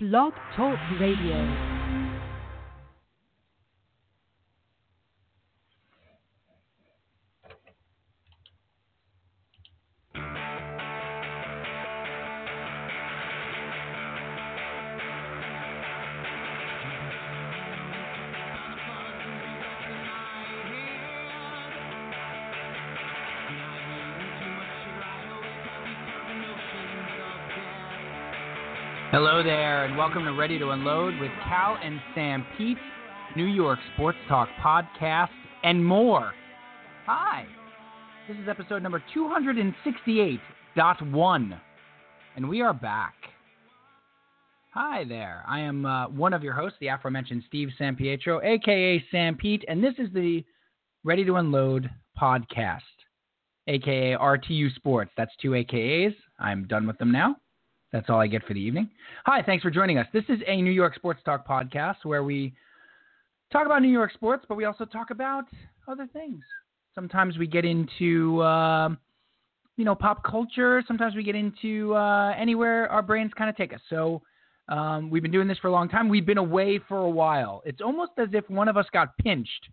Blog Talk Radio. Hello there, and welcome to Ready to Unload with Cal and Sam Pete, New York Sports Talk podcast, and more. Hi, this is episode number 268.1, and we are back. Hi there, I am uh, one of your hosts, the aforementioned Steve Sampietro, aka Sanpete, and this is the Ready to Unload podcast, aka RTU Sports. That's two AKAs. I'm done with them now. That's all I get for the evening. Hi, thanks for joining us. This is a New York Sports Talk podcast where we talk about New York sports, but we also talk about other things. Sometimes we get into, uh, you know, pop culture. Sometimes we get into uh, anywhere our brains kind of take us. So um, we've been doing this for a long time. We've been away for a while. It's almost as if one of us got pinched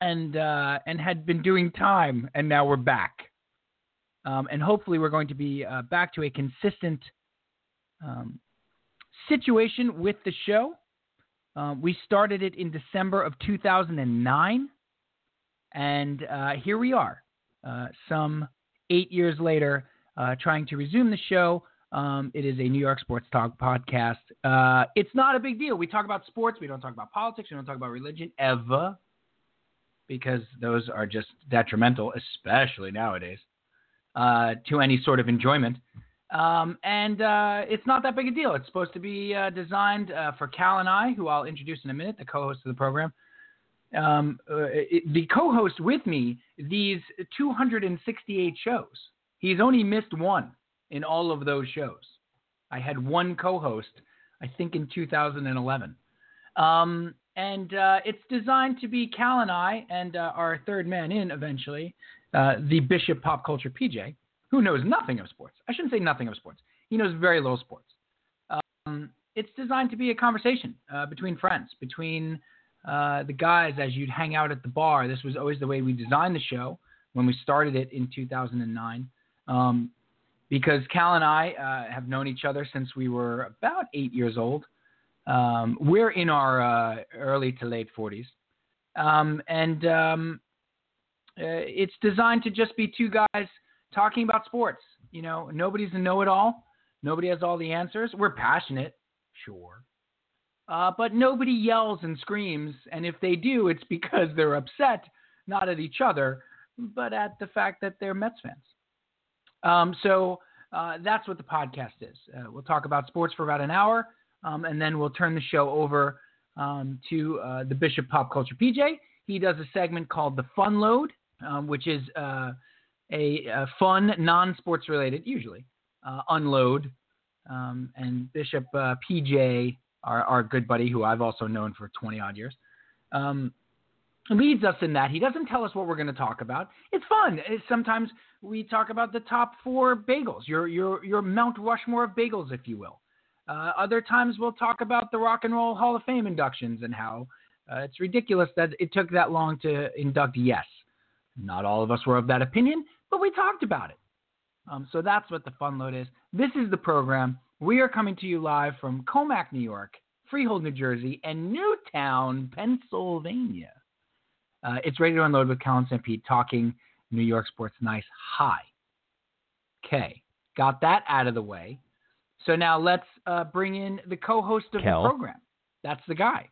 and uh, and had been doing time, and now we're back. Um, and hopefully, we're going to be uh, back to a consistent um, situation with the show. Um, we started it in December of 2009, and uh, here we are, uh, some eight years later, uh, trying to resume the show. Um, it is a New York Sports Talk podcast. Uh, it's not a big deal. We talk about sports. We don't talk about politics. We don't talk about religion ever because those are just detrimental, especially nowadays uh, to any sort of enjoyment. Um, and uh, it's not that big a deal. It's supposed to be uh, designed uh, for Cal and I, who I'll introduce in a minute, the co-host of the program. Um, uh, it, the co-host with me these 268 shows. He's only missed one in all of those shows. I had one co-host, I think, in 2011. Um, and uh, it's designed to be Cal and I, and uh, our third man in eventually, uh, the Bishop Pop Culture PJ, who knows nothing of sports. I shouldn't say nothing of sports. He knows very little sports. Um, it's designed to be a conversation uh, between friends, between uh, the guys as you'd hang out at the bar. This was always the way we designed the show when we started it in 2009. Um, because Cal and I uh, have known each other since we were about eight years old. Um, we're in our uh, early to late 40s. Um, and um, it's designed to just be two guys talking about sports. You know, nobody's a know-it-all. Nobody has all the answers. We're passionate, sure, uh, but nobody yells and screams. And if they do, it's because they're upset, not at each other, but at the fact that they're Mets fans. Um, so uh, that's what the podcast is. Uh, we'll talk about sports for about an hour, um, and then we'll turn the show over um, to uh, the Bishop Pop Culture PJ. He does a segment called the Fun Load um, which is uh, a, a, fun, non-sports related, usually uh, unload. Um, and Bishop uh, PJ, our, our, good buddy, who I've also known for 20 odd years, um, leads us in that. He doesn't tell us what we're going to talk about. It's fun. It's, sometimes we talk about the top four bagels, your your your Mount Rushmore of bagels, if you will. Uh, other times we'll talk about the Rock and Roll Hall of Fame inductions and how uh, it's ridiculous that it took that long to induct Yes. Not all of us were of that opinion, but we talked about it. Um, so that's what the fun load is. This is the program. We are coming to you live from Commack, New York, Freehold, New Jersey, and Newtown, Pennsylvania. Uh, it's ready to unload with Colin Sanpete talking New York sports nice. Hi. Okay, got that out of the way. So now let's uh, bring in the co-host of Kel. the program. That's the guy.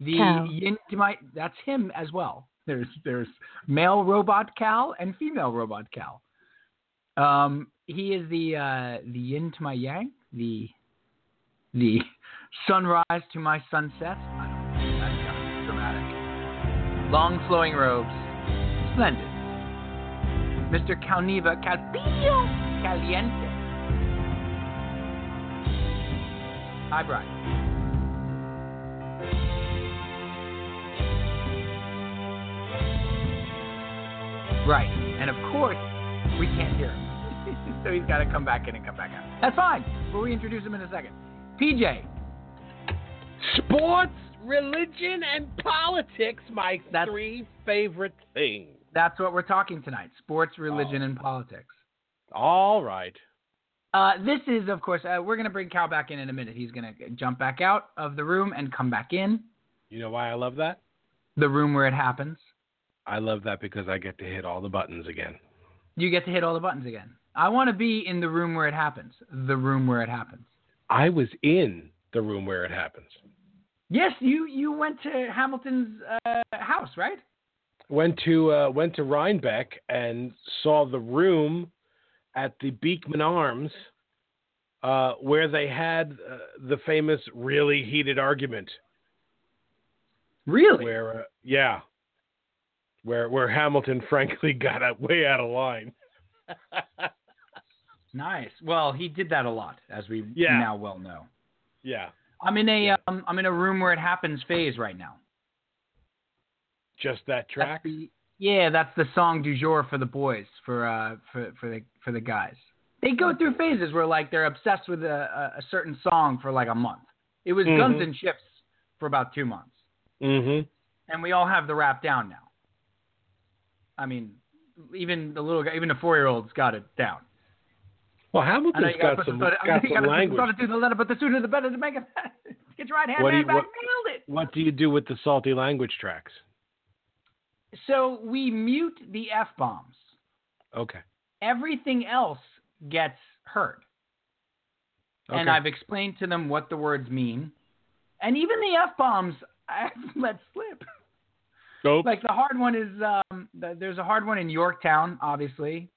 The Cal. yin to my that's him as well. There's there's male robot Cal and female robot Cal. Um, he is the uh, the yin to my yang, the the sunrise to my sunset. I don't. That's dramatic. Long flowing robes, splendid. Mr. Calneva Calpillo Caliente. Hi, Brian. Right. And of course, we can't hear him. so he's got to come back in and come back out. That's fine. We'll reintroduce him in a second. PJ, Sports, religion, and politics, my That's- three favorite things. that's what we're talking tonight sports, religion, Oh. and politics. All right. Uh, this is, of course, uh, we're going to bring Cal back in in a minute. He's going to jump back out of the room and come back in You know why I love that? the room where it happens. I love that because I get to hit all the buttons again. You get to hit all the buttons again. I want to be in the room where it happens. The room where it happens. I was in the room where it happens. Yes, you you went to Hamilton's uh, house, right? Went to uh, went to Rhinebeck and saw the room at the Beekman Arms uh, where they had uh, the famous really heated argument. Really? Where uh, yeah, where where Hamilton frankly got out, way out of line. Nice. Well, he did that a lot, as we Yeah. now well know. yeah, I'm in a Yeah. um, I'm in a room where it happens phase right now. just that That's track. the- yeah, that's the song du jour for the boys, for uh, for for the for the guys. They go through phases where like they're obsessed with a, a, certain song for like a month. It was Guns Mhm. and Ships for about two months, Mm-hmm. and we all have the rap down now. I mean, even the little guy, even the four year olds got it down. Well, Hamilton's gotta got put some the, got some gotta language. Put the letter, but the sooner the better to make it. Get your right hand What do man you- back. what- Nailed it. What do you do with the salty language tracks? So we mute the f bombs. Okay. Everything else gets heard. okay. and I've explained to them what the words mean, and even the f bombs I've let slip. Oops. Like the hard one is um, there's a hard one in Yorktown, obviously,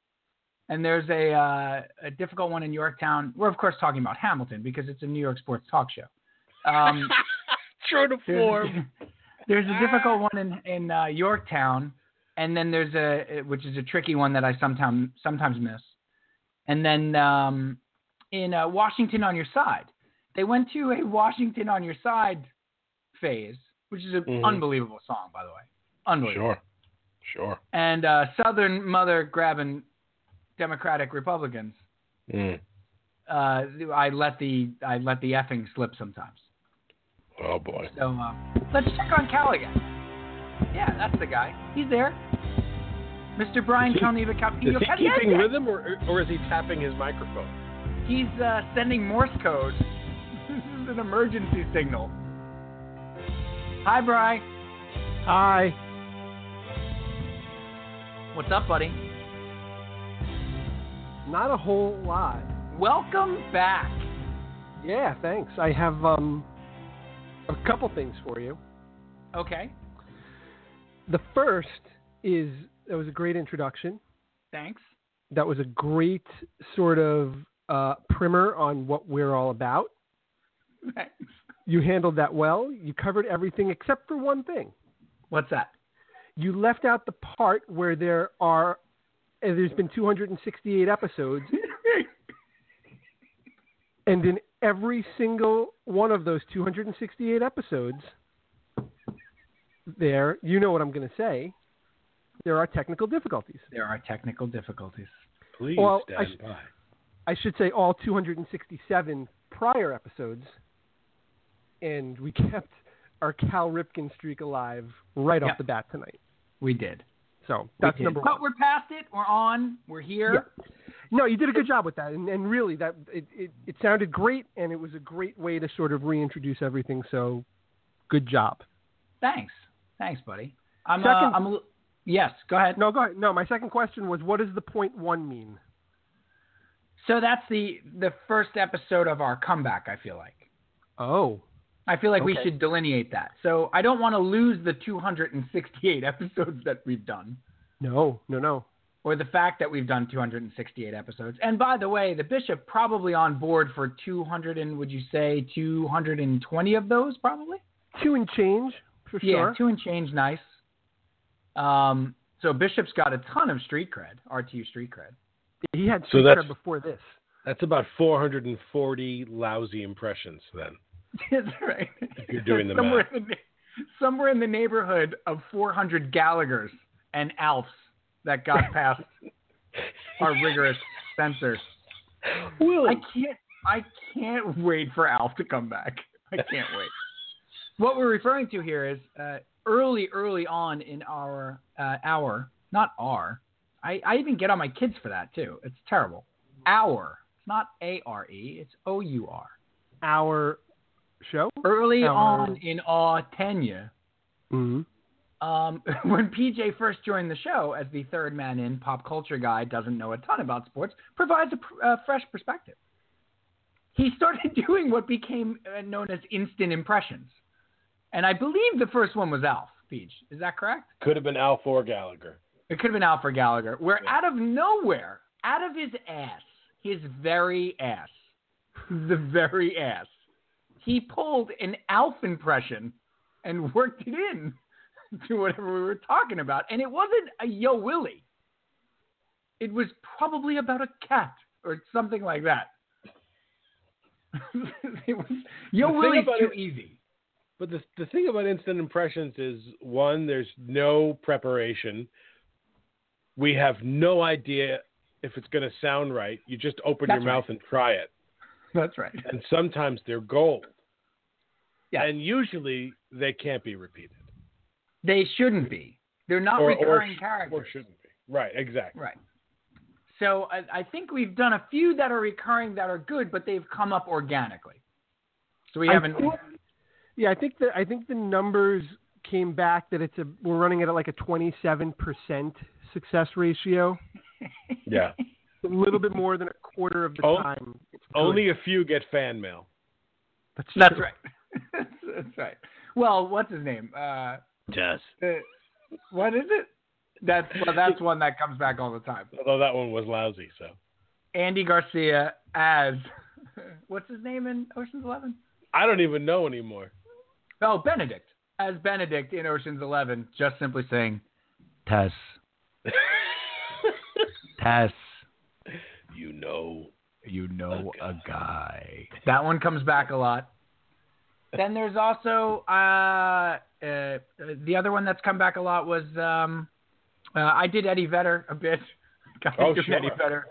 and there's a uh, a difficult one in Yorktown. We're of course talking about Hamilton because it's a New York sports talk show. Um, True to form. there's, there's a difficult one in in uh, Yorktown, and then there's a which is a tricky one that I sometimes sometimes miss, and then um, in uh, Washington on Your Side, they went to a Washington on Your Side phase, which is an Mhm. unbelievable song, by the way, unbelievable. Sure. Sure. And uh, Southern mother grabbing Democratic Republicans. Mm. Uh, I let the I let the effing slip sometimes. Oh boy. So uh, let's check on Cal again. Yeah, that's the guy. He's there. Mr. Brian Is he- Calneva Is Calpino. he keeping rhythm, or or is he tapping his microphone? He's uh, sending Morse code. this is an emergency signal. Hi, Bry. Hi. What's up, buddy? Not a whole lot. Welcome back. Yeah, thanks. I have um a couple things for you. Okay, The first is that was a great introduction. thanks. That was a great sort of uh, primer on what we're all about. Thanks. You handled that well. You covered everything except for one thing. What's that? You left out the part where there are uh, there's been 268 episodes, and in every single one of those 268 episodes, there you know what I'm going to say. There are technical difficulties. There are technical difficulties. Please Well, I stand sh- by. I should say all 267 prior episodes, and we kept our Cal Ripken streak alive right Yep. off the bat tonight. We did. So that's number But one. we're past it. We're on. We're here. Yeah. No, you did a good job with that, and, and really, that it, it, it sounded great, and it was a great way to sort of reintroduce everything. So, good job. Thanks. Thanks, buddy. I'm. Second- Uh, I'm. A, yes. Go ahead. No, go ahead. No, my second question was, what does the point one mean? So that's the the first episode of our comeback. I feel like. Oh, I feel like we should delineate that. So I don't want to lose the 268 episodes that we've done, no, no, no. or the fact that we've done 268 episodes. And by the way, the bishop probably on board for 200 and would you say 220 of those probably? Two and change for sure. Yeah, two and change, nice. Um, so Bishop's got a ton of street cred, RTU street cred. He had So street that's- cred before this. That's about 440 lousy impressions then. That's right. You're doing the somewhere in the, somewhere in the neighborhood of 400 Gallaghers and Alfs that got past our rigorous censors. Will, I can't. I can't wait for Alf to come back. I can't wait. What we're referring to here is uh, early, early on in our uh, hour, not our. I, I even get on my kids for that too. It's terrible. Our. It's not A R E. It's O U R. Our show. Early Our- on in our tenure, Mm-hmm. um, when PJ first joined the show as the third man in, pop culture guy, doesn't know a ton about sports, provides a pr- uh, fresh perspective. He started doing what became uh, known as instant impressions. And I believe the first one was Alf, Peach. Is that correct? Could have been Alf or Gallagher. It could have been Alf or Gallagher, where Yeah. out of nowhere, out of his ass, his very ass, the very ass, he pulled an Alf impression and worked it in to whatever we were talking about. And it wasn't a Yo Willie. It was probably about a cat or something like that. it was Yo Willie's too it- easy. But the the thing about instant impressions is one, there's no preparation. We have no idea if it's going to sound right. You just open That's your mouth and try it, That's right. and sometimes they're gold. Yeah. And usually they can't be repeated. They shouldn't be. They're not Or- or recurring sh- characters. Or shouldn't be. Right, exactly. Right. So I, I think we've done a few that are recurring that are good, but they've come up organically. So we haven't. think- yeah, I think the I think the numbers came back that it's a we're running at like a 27% success ratio. Yeah. A little bit more than a quarter of the Oh, time. Only a few get fan mail. that's, That's right. that's, that's right. Well, what's his name? Uh, Yes. uh, what is it? That's well, that's one that comes back all the time. Although that one was lousy, so Andy Garcia as what's his name in Ocean's Eleven? I don't even know anymore. Oh, Benedict as Benedict in Ocean's Eleven, just simply saying, Tess, Tess. You know. You know A a guy. That one comes back a lot. Then there's also uh, uh, the other one that's come back a lot was um, uh, I did Eddie Vedder a bit. Got Oh, sure. Eddie Vedder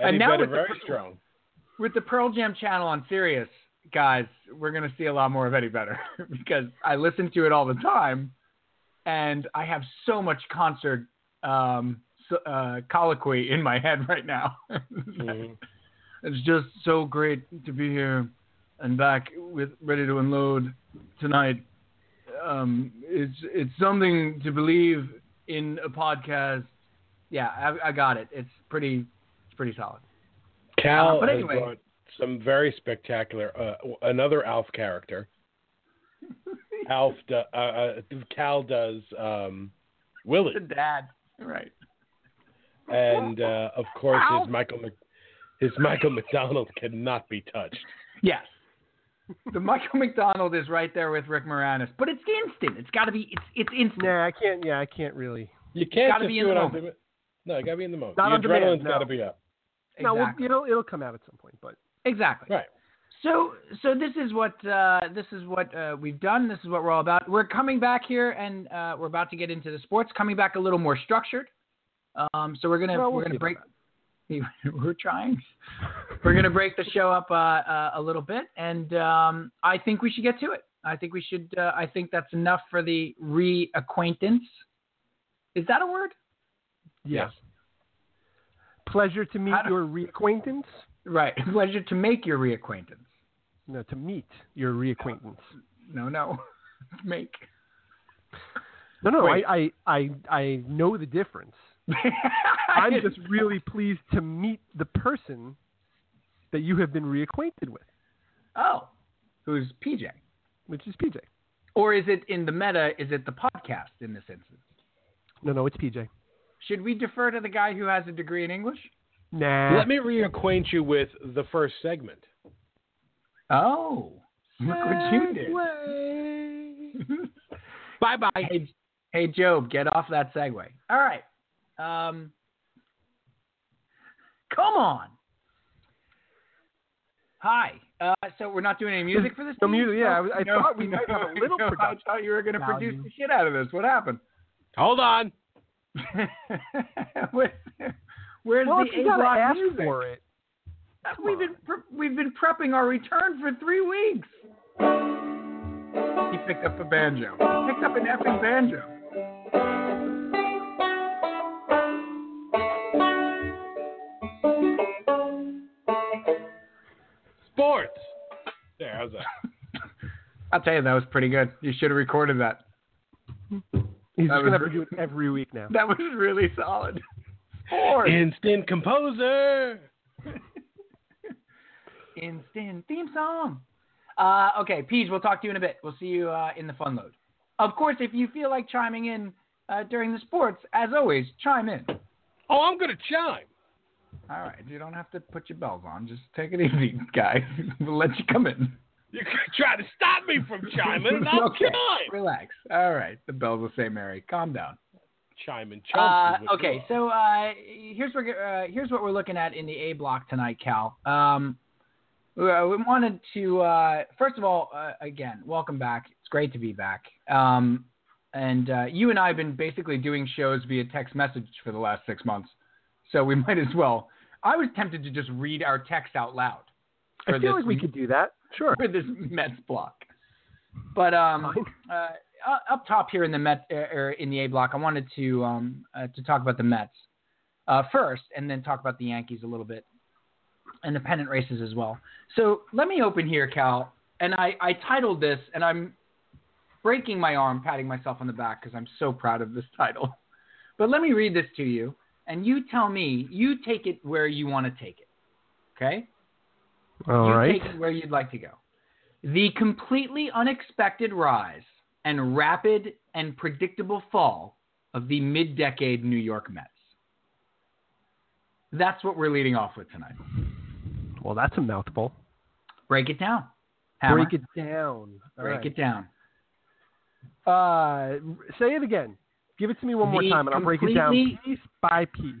Eddie And now Vedder with the- very strong. with the Pearl Jam channel on Sirius. Guys, we're gonna see a lot more of Eddie Vedder because I listen to it all the time, and I have so much concert um, uh, colloquy in my head right now. Mhm. It's just so great to be here and back with ready to unload tonight. Um, it's it's something to believe in a podcast. Yeah, I, I got it. It's pretty it's pretty solid. Cal Uh, but anyway. some very spectacular. Uh, another Alf character. Alf, do, uh, uh, Cal does um, Willie, The dad, right? And uh, of course Alf. his Michael his Michael McDonald cannot be touched. Yes. The Michael McDonald is right there with Rick Moranis, but it's instant. It's got to be. It's it's instant. Nah, I can't. Yeah, I can't really. You can't gotta just be in do the it on moment. No, you gotta be in the moment. Not the on adrenaline's no. gotta be up. No, well, Exactly. it'll it'll come out at some point, but Exactly. Right. So so this is what uh, this is what uh, we've done. This is what we're all about. We're coming back here, and uh, we're about to get into the sports. Coming back a little more structured. Um, so we're gonna Well, we'll we're gonna break. We're trying. We're gonna break the show up uh, uh, a little bit, and um, I think we should get to it. I think we should. Uh, I think that's enough for the reacquaintance. Is that a word? yes. Pleasure to meet your reacquaintance. Right. Pleasure to make your reacquaintance. No, to meet your reacquaintance. No, no. make. No, no, Wait. I, I, I, I know the difference. I'm just really pleased to meet the person that you have been reacquainted with, Oh, who's PJ? which is PJ. Or is it in the meta? Is it the podcast in this instance? No, no, it's PJ. Should we defer to the guy who has a degree in English? Nah. Let me reacquaint you with the first segment. Oh, look what you did. Bye bye. Hey, hey, Job, get off that segue. All right. Um, come on. Hi. Uh, so we're not doing any music for this. No Steve? music, yeah, I I No, thought we might have a little no, I thought you were going to produce the shit out of this. What happened? Hold on. Where- Where's well, the if you gotta A-block ask music? for it, Come we've on. been pre- we've been prepping our return for three weeks. He picked up a banjo. He picked up an effing banjo. Sports. There, how's that? I'll tell you that was pretty good. You should have recorded that. He's That just gonna was have to do it every week now. That was really solid. Sports. Instant composer. Instant theme song. Uh, okay, Peach, we'll talk to you in a bit. We'll see you uh, in the fun load. Of course, if you feel like chiming in uh, during the sports, as always, chime in. Oh, I'm gonna chime. All right, you don't have to put your bells on. Just take it easy, guy. we'll let you come in. You could try to stop me from chiming, and I'll okay, chime. relax. All right, the bells will say Mary. Calm down. Chiming, Uh, chumps. is okay, so uh, here's what uh, here's what we're looking at in the A block tonight, Cal. Um, we, uh, we wanted to uh, first of all, uh, again, welcome back. It's great to be back. Um, and uh, you and I have been basically doing shows via text message for the last six months, so we might as well. I was tempted to just read our text out loud. I for feel this like we could do that. Sure. for this Mets block. But um, uh, up top here in the Met uh, er, in the A block, I wanted to um, uh, to talk about the Mets uh, first, and then talk about the Yankees a little bit, and the pennant races as well. So let me open here, Cal, and I, I titled this, and I'm breaking my arm, patting myself on the back because I'm so proud of this title. But let me read this to you, and you tell me, you take it where you want to take it. Okay? All you right. take it where you'd like to go. The completely unexpected rise and rapid and predictable fall of the mid decade New York Mets. That's what we're leading off with tonight. Well, that's a mouthful. Break it down. Hammer. Break it down. All Break right. it down. Uh, say it again. Give it to me one more time, and I'll break it down piece by piece.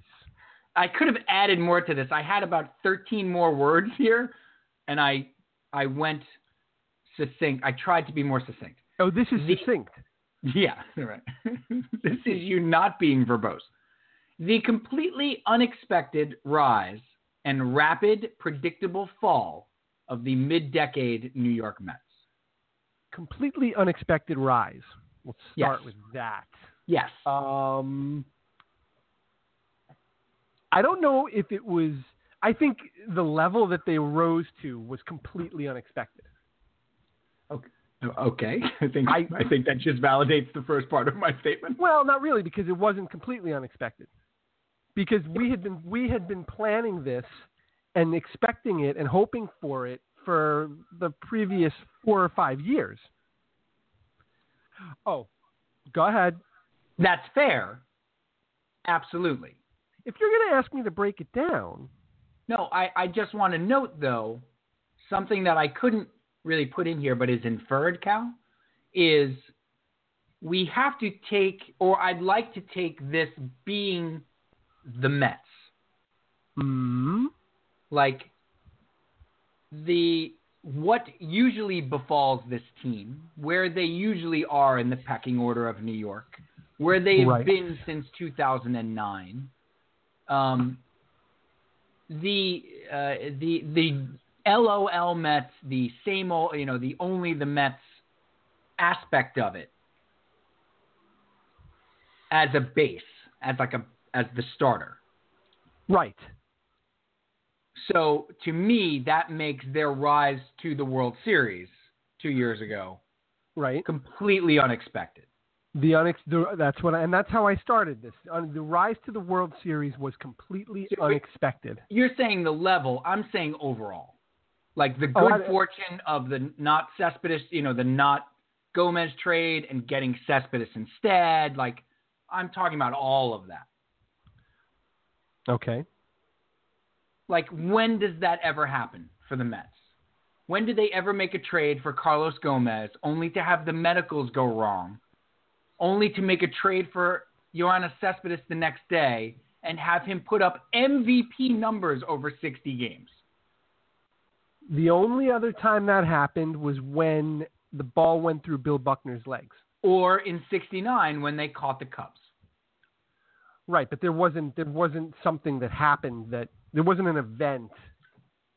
I could have added more to this. I had about 13 more words here, and I I went succinct. I tried to be more succinct. Oh, this is The- succinct. Yeah, right. this is you not being verbose. The completely unexpected rise and rapid, predictable fall of the mid decade New York Mets. Completely unexpected rise. Let's start Yes. with that. Yes. Um, I don't know if it was. I think the level that they rose to was completely unexpected. okay. Okay, I think I- I, think that just validates the first part of my statement. Well, not really, because it wasn't completely unexpected. Because we had been we had been planning this and expecting it and hoping for it for the previous four or five years. Oh, go ahead. That's fair. Absolutely. If you're going to ask me to break it down, No, I, I just want to note, though, something that I couldn't really put in here but is inferred, Cal, is we have to take, or I'd like to take this being the Mets. mm, Like, the what usually befalls this team, where they usually are in the pecking order of New York, where they've Right. been since 2009. Um, the uh, the the LOL Mets, the same old, you know, the only the Mets aspect of it as a base, as like a as the starter. right. So to me, that makes their rise to the World Series two years ago Right. completely unexpected. The unex- the, that's what I, and that's how I started this. The rise to the World Series was completely unexpected. You're saying the level. I'm saying overall, like the Oh, good I- fortune of the not Cespedes, you know, the not Gomez trade and getting Cespedes instead. Like I'm talking about all of that. Okay. Like when does that ever happen for the Mets? When did they ever make a trade for Carlos Gomez only to have the medicals go wrong, only to make a trade for Yoenis Cespedes the next day and have him put up MVP numbers over 60 games? The only other time that happened was when the ball went through Bill Buckner's legs. Or in 69 when they caught the Cubs. Right, but there wasn't there wasn't something that happened that there wasn't an event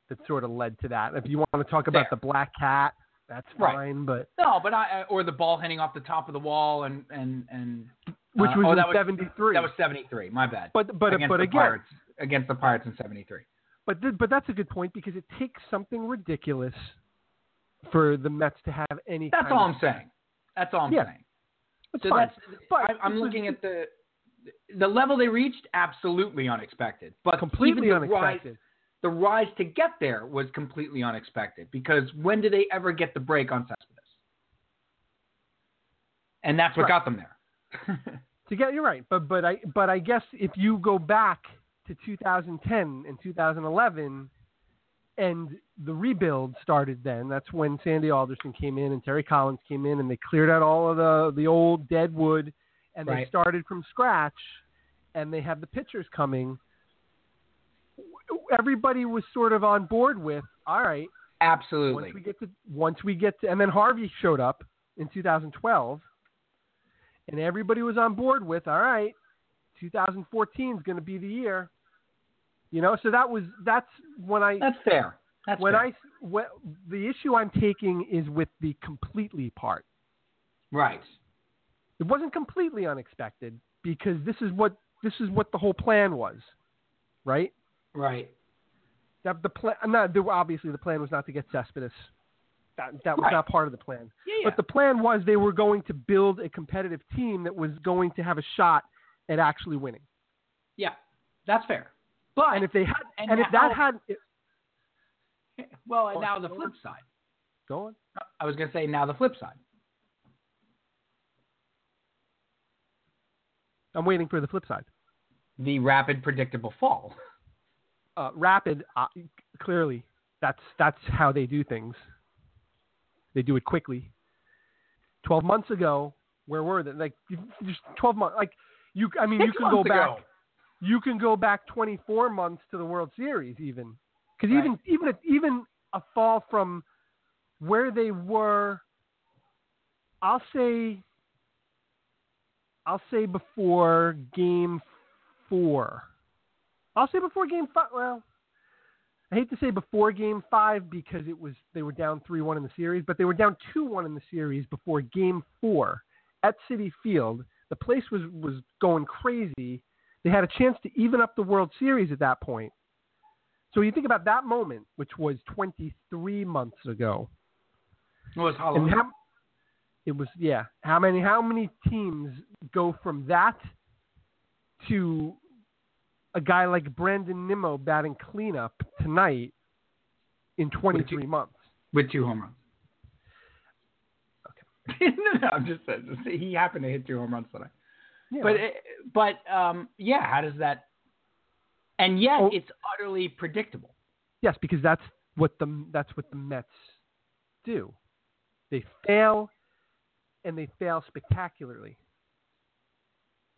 that sort of led to that. If you want to talk about Fair. the black cat, that's Right. fine, but No, but I or the ball hitting off the top of the wall and and and which uh, was oh, that was 73. That was 73. My bad. but but against but the again, Pirates against the Pirates in 73. but th- but that's a good point because it takes something ridiculous for the Mets to have any. That's all I'm saying. That's all I'm Yeah. saying. It's So fine. that's But I, I'm looking at the the level they reached. Absolutely unexpected, but completely the rise- unexpected. The rise to get there was completely unexpected because when did they ever get the break on Cespedes? And that's what Right. got them there. To get you're right, but but I but I guess if you go back to 2010 and 2011, and the rebuild started then. That's when Sandy Alderson came in and Terry Collins came in, and they cleared out all of the the old dead wood, and they started from scratch, and they have the pitchers coming. Everybody was sort of on board with, all right, Absolutely. once we get to once we get to and then Harvey showed up in 2012 and everybody was on board with all right 2014 is going to be the year you know so that was that's when I That's fair. That's when fair. I when, the issue I'm taking is with the completely part right. it wasn't completely unexpected because this is what this is what the whole plan was right Right. That the plan not obviously the plan was not to get Cespedes that that was Right. not part of the plan Yeah, yeah. But the plan was they were going to build a competitive team that was going to have a shot at actually winning. yeah. That's fair. But And if they had, And and, if that had, well, and now the flip side. go on. I was going to say now the flip side. I'm waiting for the flip side. The rapid predictable fall. Uh, rapid, uh, clearly, that's that's how they do things. They do it quickly. Twelve months ago, where were they? Like just twelve months. Like you, I mean, you can go back. ago. you can go back 24 months to the World Series even because Right. even even a, even a fall from where they were I'll say I'll say before game 4 I'll say before game 5 well I hate to say before game 5 because it was they were down 3-1 in the series but they were down 2-1 in the series before game 4 at Citi Field the place was was going crazy they had a chance to even up the World Series at that point. So you think about that moment, which was 23 months ago, It was Halloween. how it was, yeah. How many how many teams go from that to a guy like Brandon Nimmo batting cleanup tonight in 23 months? with two home runs. Okay. no, no, I'm just saying. He happened to hit two home runs tonight. Yeah. But it- but um, yeah, how does that? And yet Oh. it's utterly predictable. Yes, because that's what the that's what the Mets do. They fail, and they fail spectacularly.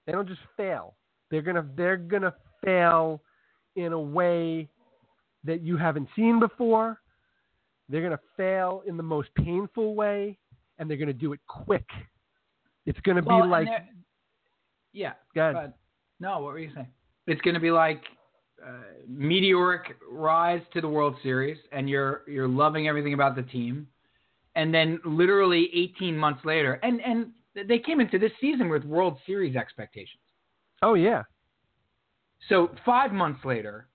They don't just fail. They're gonna they're gonna fail in a way that you haven't seen before. They're gonna fail in the most painful way, and they're gonna do it quick. It's gonna Well, be like yeah. go no, what were you saying? It's going to be like uh, meteoric rise to the World Series, and you're you're loving everything about the team, and then literally 18 months later, and and they came into this season with World Series expectations. oh yeah, So five months later,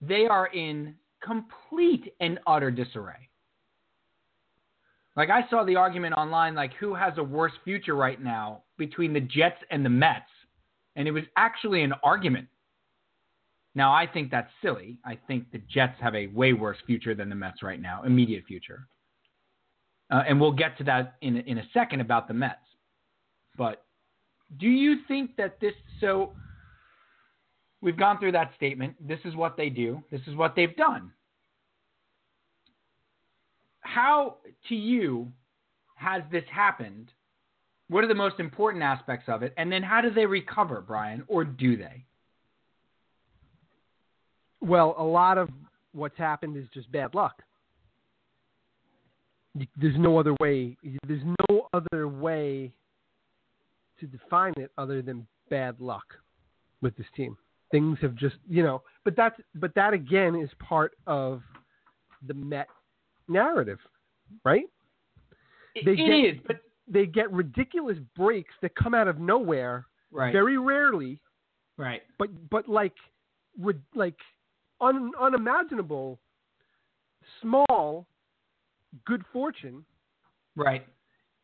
they are in complete and utter disarray. Like I saw the argument online, like who has a worse future right now between the Jets and the Mets, and it was actually an argument. Now I think that's silly. I think the Jets have a way worse future than the Mets right now, immediate future. Uh, and we'll get to that in in a second about the Mets. But do you think that this so? We've gone through that statement. This is what they do. This is what they've done. How, to you, has this happened? What are the most important aspects of it? And then how do they recover, Brian, or do they? Well, a lot of what's happened is just bad luck. There's no other way. There's no other way to define it other than bad luck with this team. Things have just you know. But that's but that again is part of the Met narrative, right? It- They it get- is, but They get ridiculous breaks that come out of nowhere right, very rarely, right, but but like like un, unimaginable small good fortune right.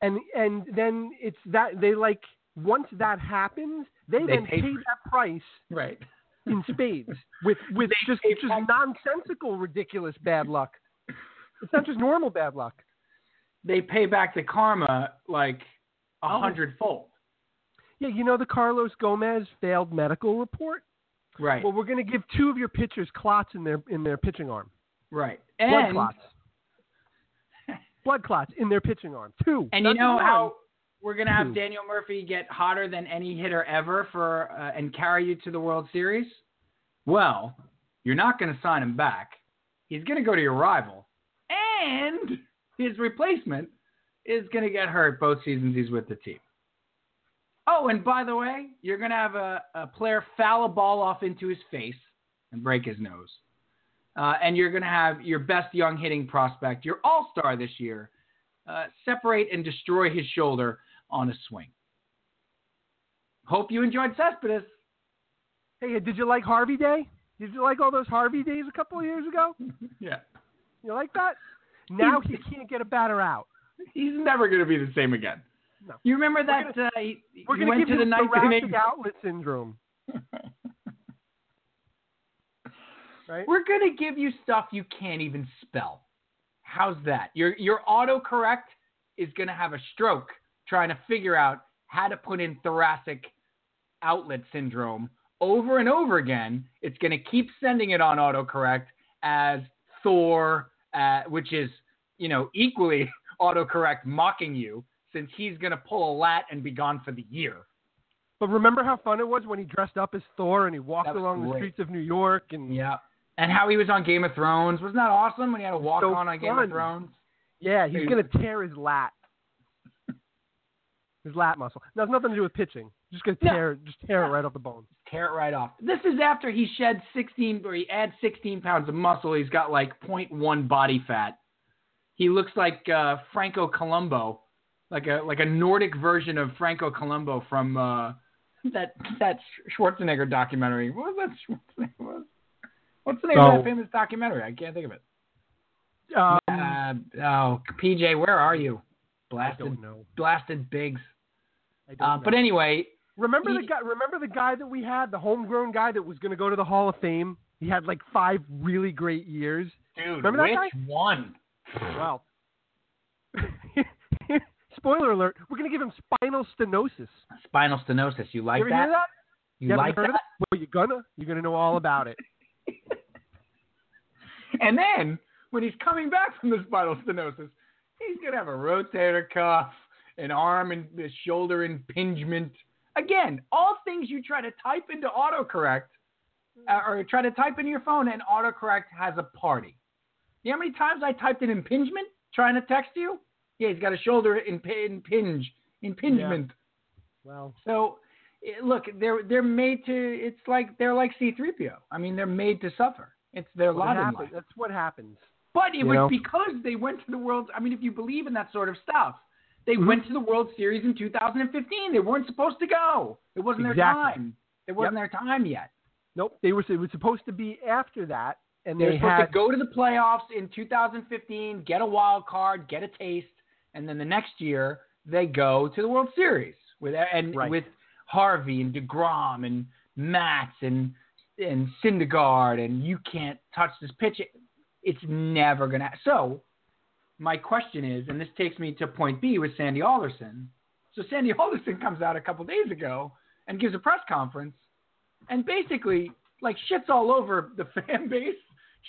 and and then it's that they like once that happens they, They then pay pay that price Right. In spades with with They just pay just nonsensical ridiculous bad luck it's not just normal bad luck They pay back the karma like a Oh. hundredfold. yeah you know the carlos gomez failed medical report Right. well we're going to give two of your pitchers clots in their in their pitching arm right. blood clots blood clots in their pitching arm two and you not know one. how we're gonna have Daniel Murphy get hotter than any hitter ever for uh, and carry you to the World Series? Well, you're not gonna sign him back. He's gonna go to your rival, and his replacement is gonna get hurt both seasons he's with the team. Oh, and by the way, you're gonna have a, a player foul a ball off into his face and break his nose. Uh, and you're going to have your best young hitting prospect, your all star this year, uh, separate and destroy his shoulder on a swing. Hope you enjoyed Cespedes. Hey, did you like Harvey Day? Did you like all those Harvey days a couple of years ago? yeah. You like that? Now he can't get a batter out. He's never going to be the same again. No. You remember We're that? uh, he, We're he going went to give to the thoracic 1980s. outlet syndrome, right? We're going to give you stuff you can't even spell. How's that? Your your autocorrect is going to have a stroke trying to figure out how to put in thoracic outlet syndrome over and over again. It's going to keep sending it on autocorrect as Thor, uh, which is you know equally autocorrect mocking you since he's going to pull a lat and be gone for the year. But remember how fun it was when he dressed up as Thor and he walked along the streets of New York and Yeah. And how he was on Game of Thrones. Wasn't that awesome when he had a walk So on on Game fun. of Thrones? yeah, he's going to tear his lat. His lat muscle. Now, it's nothing to do with pitching. Just going to No. tear, just tear it right off the bone. Tear it right off. This is after he shed 16, or he adds 16 pounds of muscle. He's got like 0.1 body fat. He looks like uh, Franco Columbu, like a like a Nordic version of Franco Columbu from uh, that that Schwarzenegger documentary. What was that? Schwarzenegger? What's the name of Oh. that famous documentary? I can't think of it. Um, uh, oh, PJ, where are you? I Blasted, don't know. blasted bigs. I don't Uh, know. but anyway, Remember He- the guy? Remember the guy that we had, the homegrown guy that was going to go to the Hall of Fame. He had like five really great years. dude, Remember that which one? Wow. Spoiler alert: We're going to give him spinal stenosis. Spinal stenosis. You like you ever that? hear that? You haven't like heard that? of it? Well, you're gonna. You're gonna know all about it. And then when he's coming back from the spinal stenosis, he's gonna have a rotator cuff, an arm and a shoulder impingement. Again, all things you try to type into autocorrect uh, or try to type into your phone, and autocorrect has a party. You know how many times I typed in impingement trying to text you? Yeah, he's got a shoulder imp- impinge, impingement. Well, So, eh, look, they're they're made to. It's like they're like C-3PO. I mean, they're made to suffer. It's their what lot in happens- life. that's what happens. But it You was know? because they went to the World. I mean, if you believe in that sort of stuff, they Mhm. went to the World Series in 2015. They weren't supposed to go. It wasn't their time. It wasn't their time yet. Nope. They were. It was supposed to be after that, and They were supposed had. to go to the playoffs in 2015, get a wild card, get a taste, and then the next year they go to the World Series with and Right. with Harvey and Degrom and Matz and and Syndergaard and you can't touch this pitch. It's never gonna. So my question is, and this takes me to point B with Sandy Alderson. So Sandy Alderson comes out a couple days ago and gives a press conference and basically like shits all over the fan base,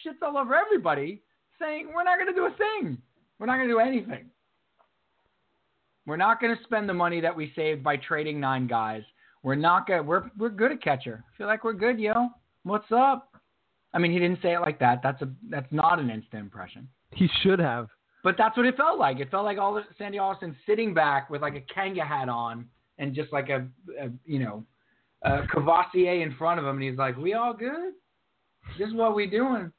shits all over everybody, saying we're not going to do a thing. We're not going to do anything. We're not going to spend the money that we saved by trading nine guys. We're not going. We're we're good at catcher. Feel like we're good, yo. What's up? I mean, he didn't say it like that. That's a that's not an instant impression. He should have. But that's what it felt like. It felt like all the Sandy Alderson sitting back with like a Kangol hat on and just like a, a you know uh, Courvoisier in front of him, and he's like, "We all good? This is what we doing.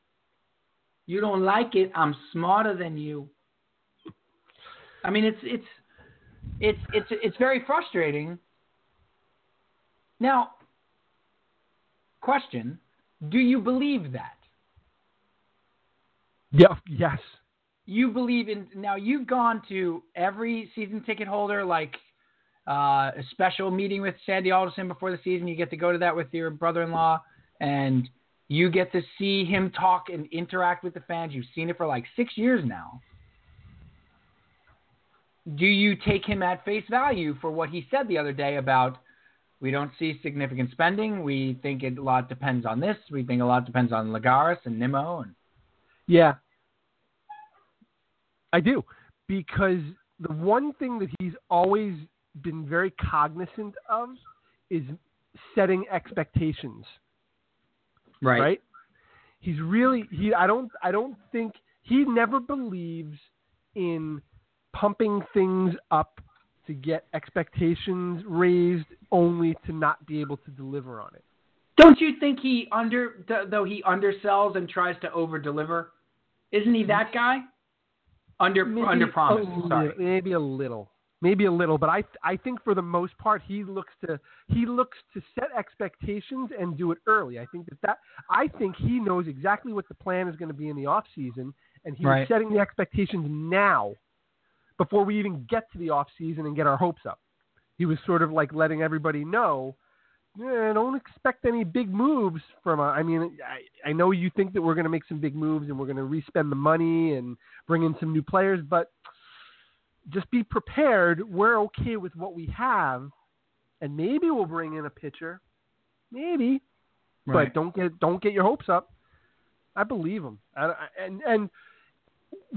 You don't like it? I'm smarter than you." I mean, it's it's it's it's it's very frustrating. Now, question: Do you believe that? Yeah. Yes. You believe in now? You've gone to every season ticket holder like uh, a special meeting with Sandy Alderson before the season. You get to go to that with your brother-in-law, and you get to see him talk and interact with the fans. You've seen it for like six years now. Do you take him at face value for what he said the other day about we don't see significant spending? We think it, a lot depends on this. We think a lot depends on Lagares and Nimmo. And Yeah. I do. Because the one thing that he's always been very cognizant of is setting expectations. right? Right? He's really he I don't I don't think he never believes in pumping things up to get expectations raised only to not be able to deliver on it. Don't you think he under though he undersells and tries to over deliver? Isn't he mm-hmm. that guy? Under under promise. Sorry. maybe a little, maybe a little, but I I think for the most part he looks to he looks to set expectations and do it early. I think that that I think he knows exactly what the plan is going to be in the off season, and he's Right. setting the expectations now before we even get to the off season and get our hopes up. He was sort of like letting everybody know. "Eh, don't expect any big moves from. A, I mean, I, I know you think that we're going to make some big moves and we're going to respend the money and bring in some new players, but just be prepared. We're okay with what we have, and maybe we'll bring in a pitcher, maybe, Right. but don't get don't get your hopes up. I believe him, I, I- and and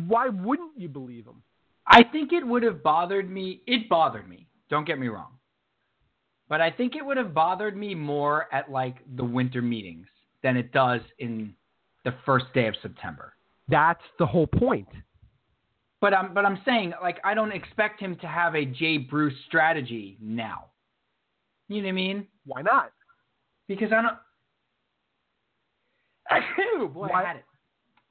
why wouldn't you believe him? I think it would have bothered me. It bothered me. Don't get me wrong. But I think it would have bothered me more at like the winter meetings than it does in the first day of September. That's the whole point. But I'm but I'm saying like I don't expect him to have a Jay Bruce strategy now. You know what I mean? Why not? Because I don't. Ooh, boy, Why- I had it.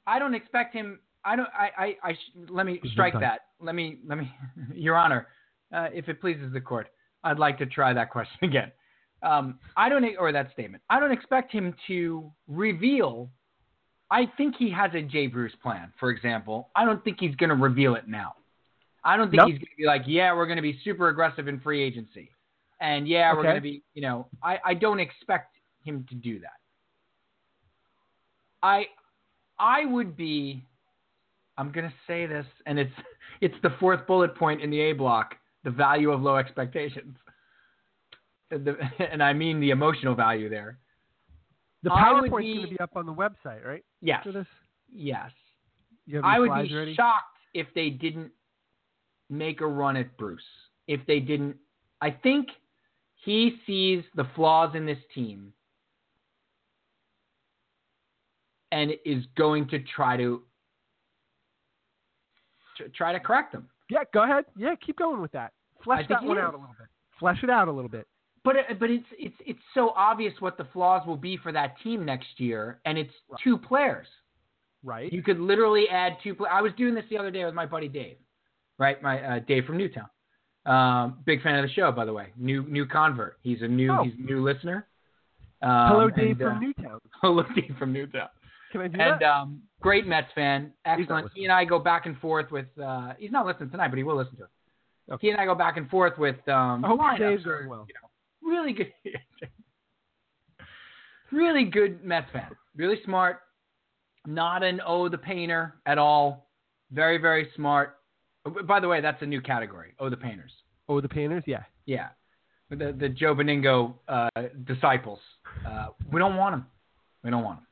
I don't expect him. I don't. I. I. I sh- let me strike that. Let me. Let me. Your Honor, uh, if it pleases the court, I'd like to try that question again. Um, I don't. Or that statement. I don't expect him to reveal. I think he has a Jay Bruce plan. For example, I don't think he's going to reveal it now. I don't think Nope. he's going to be like, yeah, we're going to be super aggressive in free agency, and yeah, we're going to be. You know, I. I don't expect him to do that. I I would be I'm going to say this and it's it's the fourth bullet point in the A block, the value of low expectations. And the- and I mean the emotional value there. The PowerPoint's going to be up on the website, right? Yes. After this, Yes. I would be shocked if they didn't make a run at Bruce. If they didn't I think he sees the flaws in this team and is going to try to try to correct them. Yeah, go ahead. Yeah, keep going with that. Flesh that one is. out a little bit. Flesh it out a little bit. But but it's it's it's so obvious what the flaws will be for that team next year, and it's two players. Right. You could literally add two. Pl- I was doing this the other day with my buddy Dave, right? My uh, Dave from Newtown. Um, big fan of the show, by the way. New new convert. He's a new Oh. he's a new listener. Um, Hello, Dave and, uh, from Newtown. Hello, Dave from Newtown. Can I do And that? um, great Mets fan. Excellent. He and I go back and forth with. Uh, he's not listening tonight, but he will listen to it. Okay. He and I go back and forth with. Um, I hope lineups Dave's or, well. You know, really good. really good Mets fan. Really smart. Not an oh the painter at all. Very very smart. Oh, By the way, that's a new category. Oh the painters. oh, the painters. Yeah. Yeah. The the Joe Benigno uh, disciples. Uh, we don't want them. We don't want them.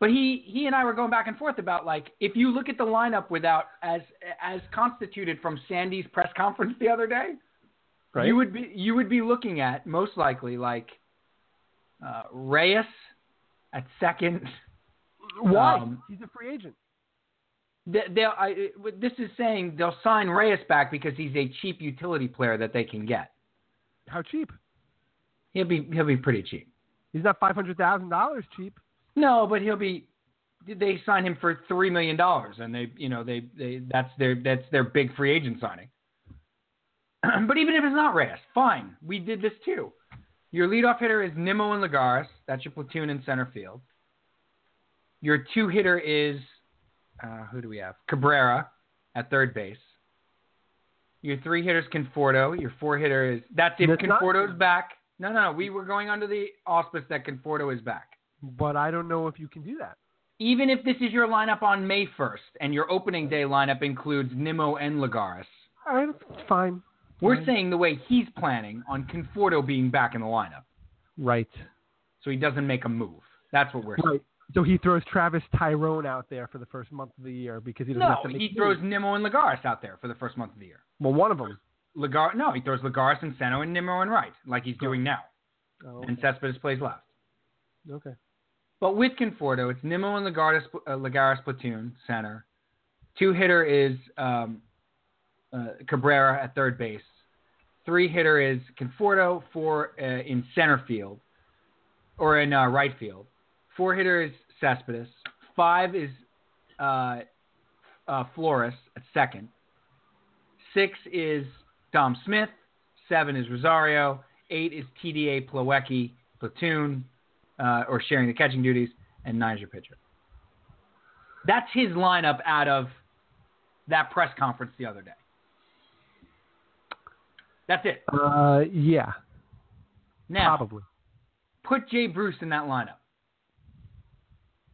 But he he and I were going back and forth about like if you look at the lineup without as as constituted from Sandy's press conference the other day, Right. you would be you would be looking at most likely like uh, Reyes at second. Why? um, He's a free agent. They- They'll, I, this is saying they'll sign Reyes back because he's a cheap utility player that they can get. How cheap? He'll be he'll be pretty cheap. He's not five hundred thousand dollars cheap. No, but he'll be. They signed him for three million dollars, and they, you know, they, they that's their that's their big free agent signing. but even if it's not Reyes, fine. We did this too. Your leadoff hitter is Nimmo and Lagares. That's your platoon in center field. Your two hitter is uh, who do we have? Cabrera at third base. Your three hitters Conforto. Your four hitter is that's if That's not- Conforto's back. No, no, we were going under the auspice that Conforto is back. But I don't know if you can do that. Even if this is your lineup on May 1st and your opening day lineup includes Nimmo and Lagares, right, fine. we're Fine. saying the way he's planning on Conforto being back in the lineup Right. so he doesn't make a move. That's what we're saying. So he throws Travis Taijeron out there for the first month of the year because he doesn't No, have to make he moves. throws Nimmo and Lagares out there for the first month of the year. well one of them. Lagar, no, he throws Lagares and Seno and Nimmo and right, like he's oh. doing now. Oh, And Cespedes plays left. okay. But with Conforto, it's Nimmo and Lagares, uh, Lagares platoon center. Two hitter is um, uh, Cabrera at third base. Three hitter is Conforto. Four uh, in center field or in uh, right field. Four hitter is Cespedes. Five is uh, uh, Flores at second. Six is Dom Smith. Seven is Rosario. Eight is TDA Plawecki platoon uh, or sharing the catching duties, and nine nine's your pitcher. That's his lineup out of that press conference the other day. That's it. Uh, yeah, Now, probably. put Jay Bruce in that lineup.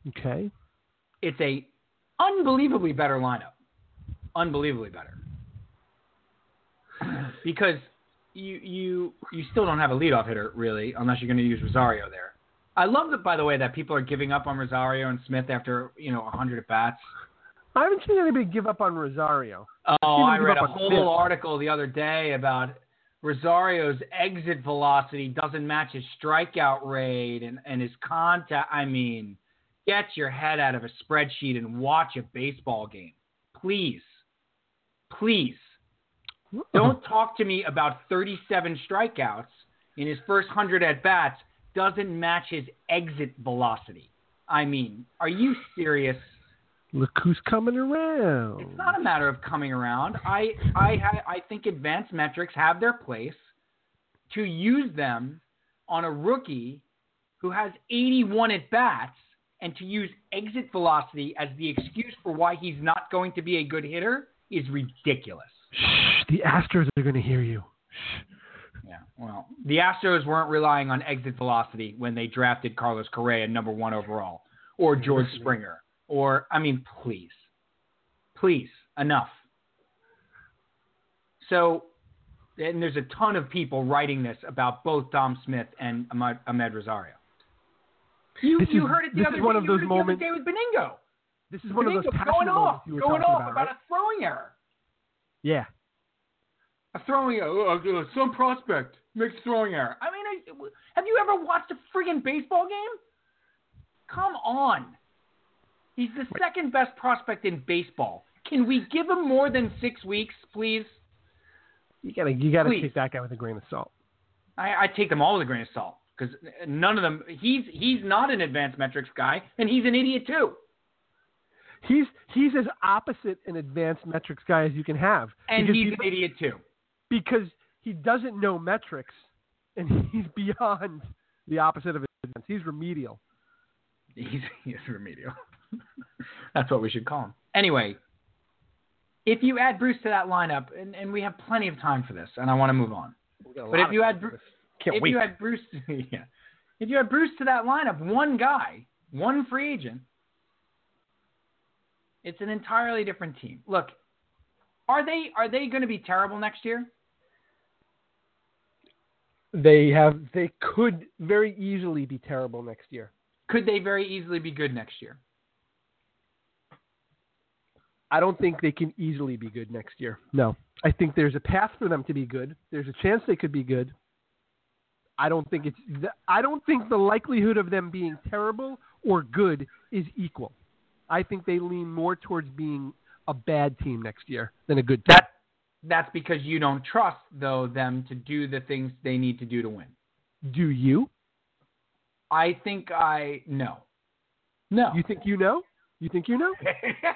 Okay. It's a unbelievably better lineup. Unbelievably better. because you you you still don't have a leadoff hitter really, unless you're going to use Rosario there. I love that, by the way, that people are giving up on Rosario and Smith after you know 100 at bats. I haven't seen anybody give up on Rosario. Oh, I read a whole Smith. article the other day about Rosario's exit velocity doesn't match his strikeout rate and, and his contact. I mean, get your head out of a spreadsheet and watch a baseball game. Please. Please. Hmm. Don't talk to me about 37 strikeouts in his first 100 at bats doesn't match his exit velocity. I mean, are you serious? Look who's coming around. It's not a matter of coming around. I I I think advanced metrics have their place to use them on a rookie who has 81 at bats and to use exit velocity as the excuse for why he's not going to be a good hitter is ridiculous. Shh, the Astros are going to hear you. Yeah. Well, the Astros weren't relying on exit velocity when they drafted Carlos Correa number 1 overall or George Springer or I mean please. Please, enough. So, and there's a ton of people writing this about both Dom Smith and Amed, Amed Rosario. You, This you is- heard it the this other is one day. of those it the other moments- with Benigno. This is one of those Benigno going off, you were going talking off about, right? a throwing error. Yeah. A throwing error. Uh, uh, some prospect a throwing error. I mean, I, have you ever watched a freaking baseball game? Come on. He's the second best prospect in baseball. Can we give him more than six weeks, please? You gotta you gotta Please. take that guy with a grain of salt. I, I take them all with a grain of salt because none of them. He's he's not an advanced metrics guy, and he's an idiot too. He's he's as opposite an advanced metrics guy as you can have. And he's he- an idiot too. because he doesn't know metrics and he's beyond the opposite of his advanced. He's remedial. He's, he's remedial. That's what we should call him. Anyway, if you add Bruce to that lineup, and, and we have plenty of time for this, and I want to move on. But if you add Bru- Can't if wait. you had Bruce, yeah, if you had Bruce to that lineup, one guy, one free agent, it's an entirely different team. Look, are they are they going to be terrible next year? They have they could very easily be terrible next year. Could they very easily be good next year? I don't think they can easily be good next year. No. I think there's a path for them to be good. There's a chance they could be good. I don't think it's I don't think the likelihood of them being terrible or good is equal. I think they lean more towards being a bad team next year than a good team. That that's because you don't trust though them to do the things they need to do to win. Do you? I think I know. No. You think you know? You think you know?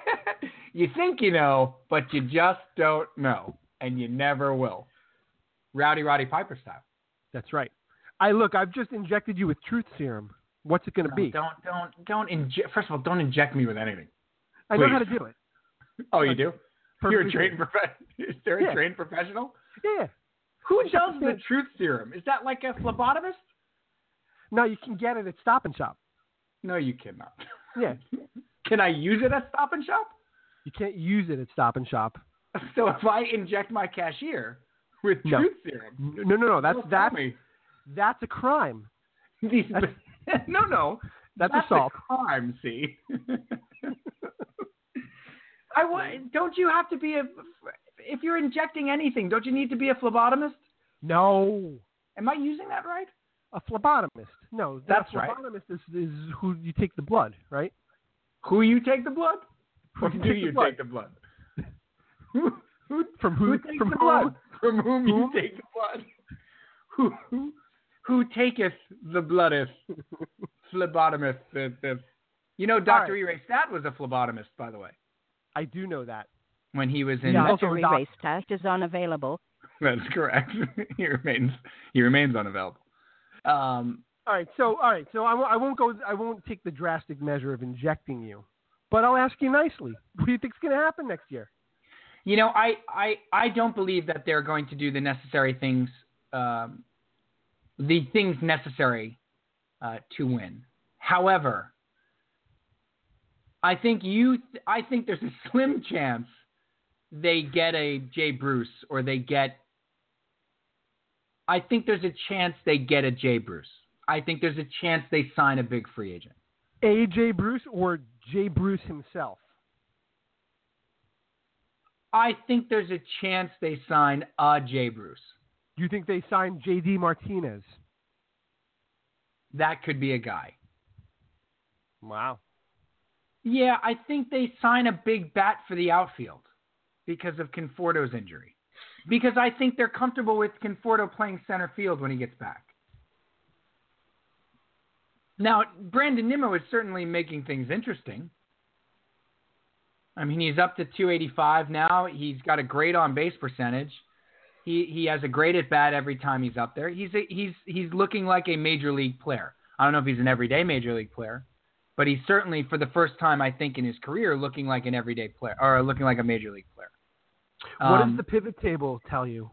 you think you know, but you just don't know, and you never will. Rowdy Roddy Piper style. That's right. I look. I've just injected you with truth serum. What's it going to No, be? Don't don't don't inject. First of all, don't inject me with anything. I know how to do it. Oh, you do? You're a trained prof- Is there a Yeah. trained professional? Yeah. Who does the truth serum? Is that like a phlebotomist? No, you can get it at Stop and Shop. No, you cannot. Yeah. Can I use it at Stop and Shop? You can't use it at Stop and Shop. So if I inject my cashier with No. truth serum, No, no, no. That's that's that's a crime. That's- no, no, That's, that's assault. a crime. See, I wa- don't you have to be a if you're injecting anything? Don't you need to be a phlebotomist? No, Am I using that right? a phlebotomist. No, That's a right. phlebotomist is, is who you take the blood, right? Who you take the blood? From Who you do take the you blood? take the blood? Who, who, From who who? takes from the whom? blood? From whom you take the blood? Who, who, who taketh the bloodeth? Phlebotomist. You know, Dr. right. Erase that was a phlebotomist, by the way, I do know that. when he was in. Yeah, The also a doc- erase test is unavailable. That's correct. he remains he remains unavailable. Um, All right, so all right, so I won't, won't go. I won't take the drastic measure of injecting you, but I'll ask you nicely. What do you think's going to happen next year? you know, I, I I don't believe that they're going to do the necessary things, um, the things necessary uh, to win. However, I think you I think there's a slim chance they get a Jay Bruce or they get. I think there's a chance they get a Jay Bruce. I think there's a chance they sign a big free agent. AJ Bruce or Jay Bruce himself? I think there's a chance they sign a Jay Bruce. Do you think they sign JD Martinez? That could be a guy. Wow. Yeah, I think they sign a big bat for the outfield because of Conforto's injury. Because I think they're comfortable with Conforto playing center field when he gets back. Now, Brandon Nimmo is certainly making things interesting. I mean, he's up to 285 now. He's got a great on base percentage. He he has a great at bat every time he's up there. He's a, he's he's looking like a major league player. I don't know if he's an everyday major league player, but he's certainly for the first time I think in his career looking like an everyday player or looking like a major league player. What Um, does the pivot table tell you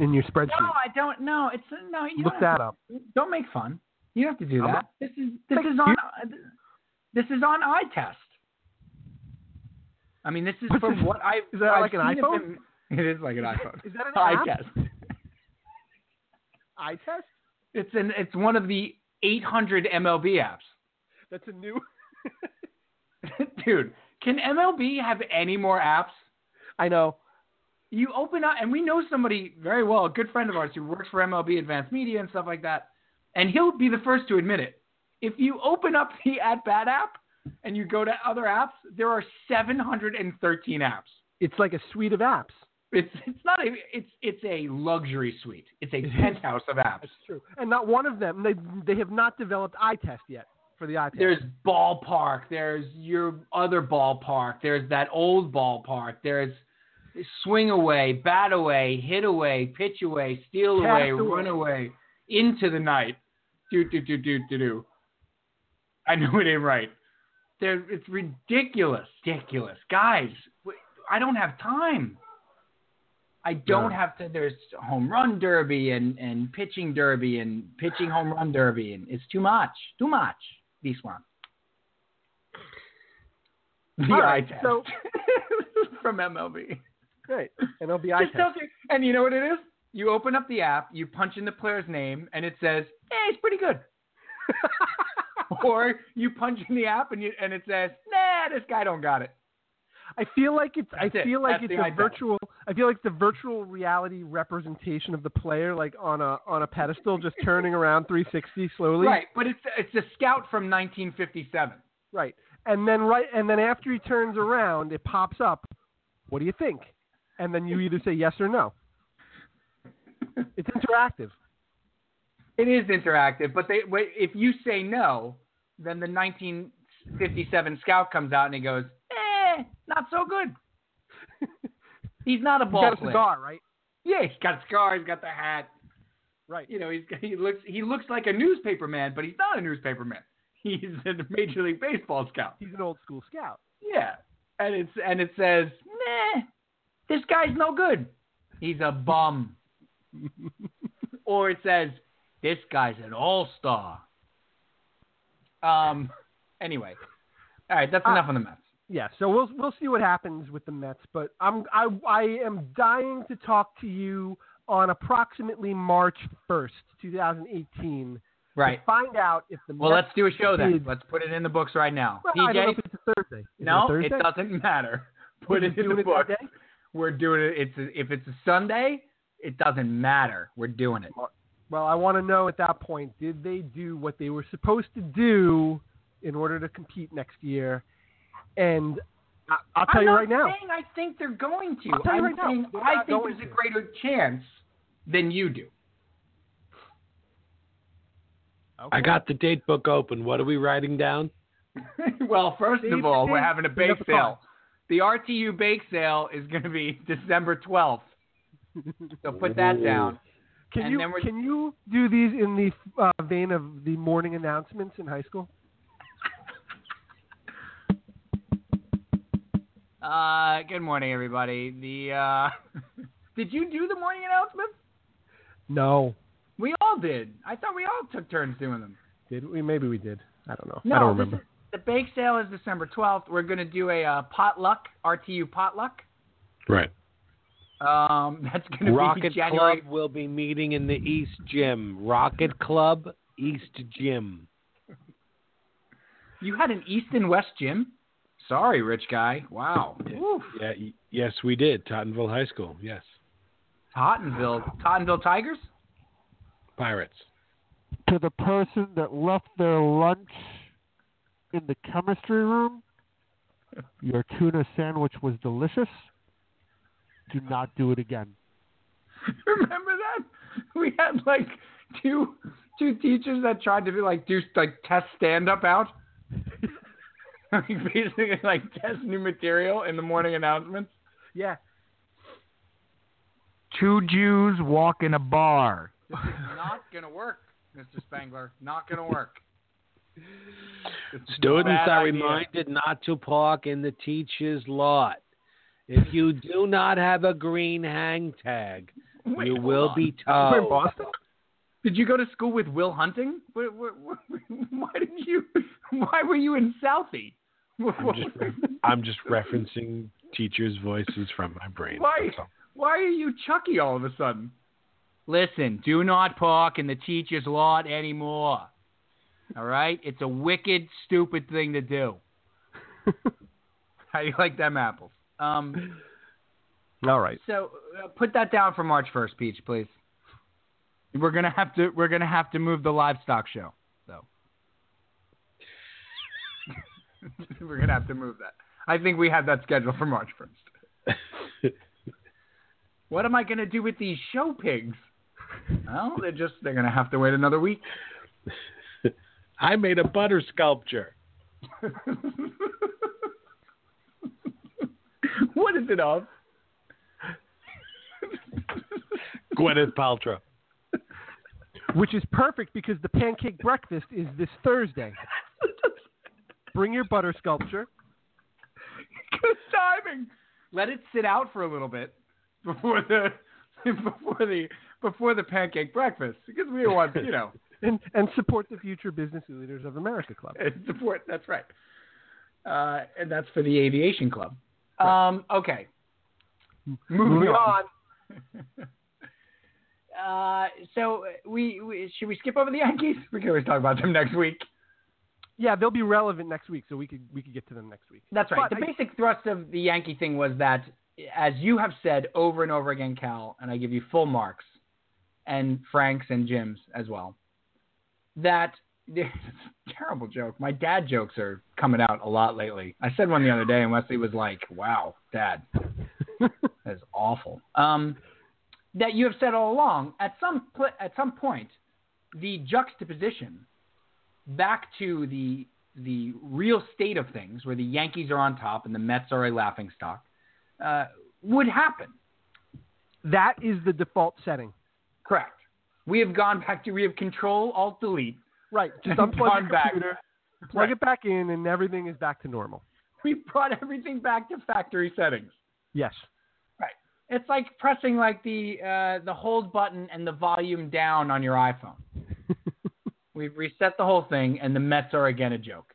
in your spreadsheet? No, I don't know. It's no. You Look that have up. Don't make fun. You don't have to do that. This is this is on this is on eye test. I mean, this is from this? what I Is that I've like an iPhone? It is like an iPhone. Is that an eye app? test. Eye test? It's an it's one of the 800 MLB apps. That's a new. Dude, can MLB have any more apps? I know. You open up, and we know somebody very well, a good friend of ours who works for MLB Advanced Media and stuff like that, and he'll be the first to admit it. If you open up the At Bat app and you go to other apps, there are 713 apps. It's like a suite of apps. It's it's not a it's it's a luxury suite. It's a penthouse of apps. That's true. And not one of them. They they have not developed eye test yet for the iPad. There's ballpark. There's your other ballpark. There's that old ballpark. There's swing away, bat away, hit away, pitch away, steal away, away. run away, into the night. Do do do do do do. I know it ain't right. There, it's ridiculous, ridiculous, guys. I don't have time. I don't No. have to. There's home run derby and and pitching derby and pitching home run derby, and it's too much, too much. This one. The All eye right, test so- from MLB. Great. And it'll eye Just test. you, and you know what it is? You open up the app, you punch in the player's name, and it says, "Hey, it's pretty good." or you punch in the app and you and it says, "Nah, this guy don't got it." I feel like it's. I That's it. feel like That's it's a virtual. I feel like a virtual reality representation of the player, like on a on a pedestal, just turning around 360 slowly. Right, but it's it's a scout from 1957. Right. And then right. And then after he turns around, it pops up. What do you think? And then you either say yes or no. It's interactive. It is interactive, but they if you say no, then the 1957 scout comes out and he goes, "Eh, not so good." he's not a ball. He's got a cigar, right? Yeah, he's got a scar. He's got the hat. Right. You know, he's he looks he looks like a newspaper man, but he's not a newspaper man. He's a Major League Baseball scout. He's an old school scout. Yeah, and it's and it says, "Nah, this guy's no good. He's a bum." or it says, "This guy's an all star." Um. Anyway, all right, that's Uh, enough on the Mets. Yeah, so we'll we'll see what happens with the Mets, but I'm I I am dying to talk to you on approximately March 1st, 2018, Right. to find out if the Well, Mets let's do a show then. did- Let's put it in the books right now. Well, I don't know PJ, it's a Thursday. Is it no, Thursday? it doesn't matter. Put We're it in the it book. We're doing it. It's a, if it's a Sunday, it doesn't matter. We're doing it. Well, I want to know at that point, did they do what they were supposed to do in order to compete next year? And I, I'll tell I'm you not right now. saying I think they're going to. I'll tell you I'm right saying they're I think going there's a greater chance than you do. Okay. I got the date book open. What are we writing down? well, first of all, we're having a bake the sale. The RTU bake sale is going to be December 12th. So put that down. Can And you then we're- can you do these in the uh, vein of the morning announcements in high school? Uh, good morning, everybody. The uh, did you do the morning announcements? No. We all did. I thought we all took turns doing them. Did we? Maybe we did. I don't know. No, I don't this remember. is- the bake sale is December 12th. We're going to do a uh, potluck, RTU potluck. Right. Um, that's going to be Rocket January. Club will be meeting in the East Gym. Rocket Club, East Gym. You had an East and West gym? Sorry, rich guy. Wow. Oof. Yeah, yes, we did. Tottenville High School. Yes. Tottenville, Tottenville Tigers. Pirates. to the person that left their lunch in the chemistry room, your tuna sandwich was delicious. Do not do it again. Remember that? We had like two two teachers that tried to be like do like test stand up out. like basically like test new material in the morning announcements. Yeah. Two Jews walk in a bar. This is not gonna work, Mr. Spangler. Not gonna work. It's Students are idea. reminded not to park in the teacher's lot. If you do not have a green hang tag, Wait, you will on. be We're in. Boston. Did you go to school with Will Hunting? Why, why, why- why did you? Why were you in Southie? I'm just, re- I'm just referencing teachers' voices from my brain. Why? Why are you Chucky all of a sudden? Listen, do not park in the teacher's lot anymore. All right? It's a wicked, stupid thing to do. How do you like them apples? Um, All right. so uh, put that down for March first, Peach, please. We're gonna have to. We're gonna have to move the livestock show, though. we're gonna have to move that. I think we have that scheduled for March first. What am I gonna do with these show pigs? Well, they're just they're gonna have to wait another week. I made a butter sculpture. what is it of? Gwyneth Paltrow. Which is perfect because the pancake breakfast is this Thursday. Bring your butter sculpture. Good timing. Let it sit out for a little bit before the before the before the pancake breakfast because we want you know And, and support the future business leaders of America Club. and support. That's right. Uh, and that's for the aviation club. Um, okay. Moving, Moving on. on. Uh, so we, we should we skip over the Yankees? We can always talk about them next week. Yeah, they'll be relevant next week, so we could we could get to them next week. That's right. But the I- basic thrust of the Yankee thing was that, as you have said over and over again, Cal, and I give you full marks, and Frank's and Jim's as well, that terrible joke. My dad jokes are coming out a lot lately. I said one the other day, and Wesley was like, "Wow, Dad, that is awful." Um, that you have said all along. At some pl- at some point, the juxtaposition back to the the real state of things, where the Yankees are on top and the Mets are a laughing stock, uh, would happen. That is the default setting. Correct. We have gone back to we have Control Alt Delete. Right. Just unplug your back. computer, plug Right. it back in, and everything is back to normal. We brought everything back to factory settings. Yes. Right. It's like pressing like the uh, the hold button and the volume down on your iPhone. We've reset the whole thing, and the Mets are again a joke.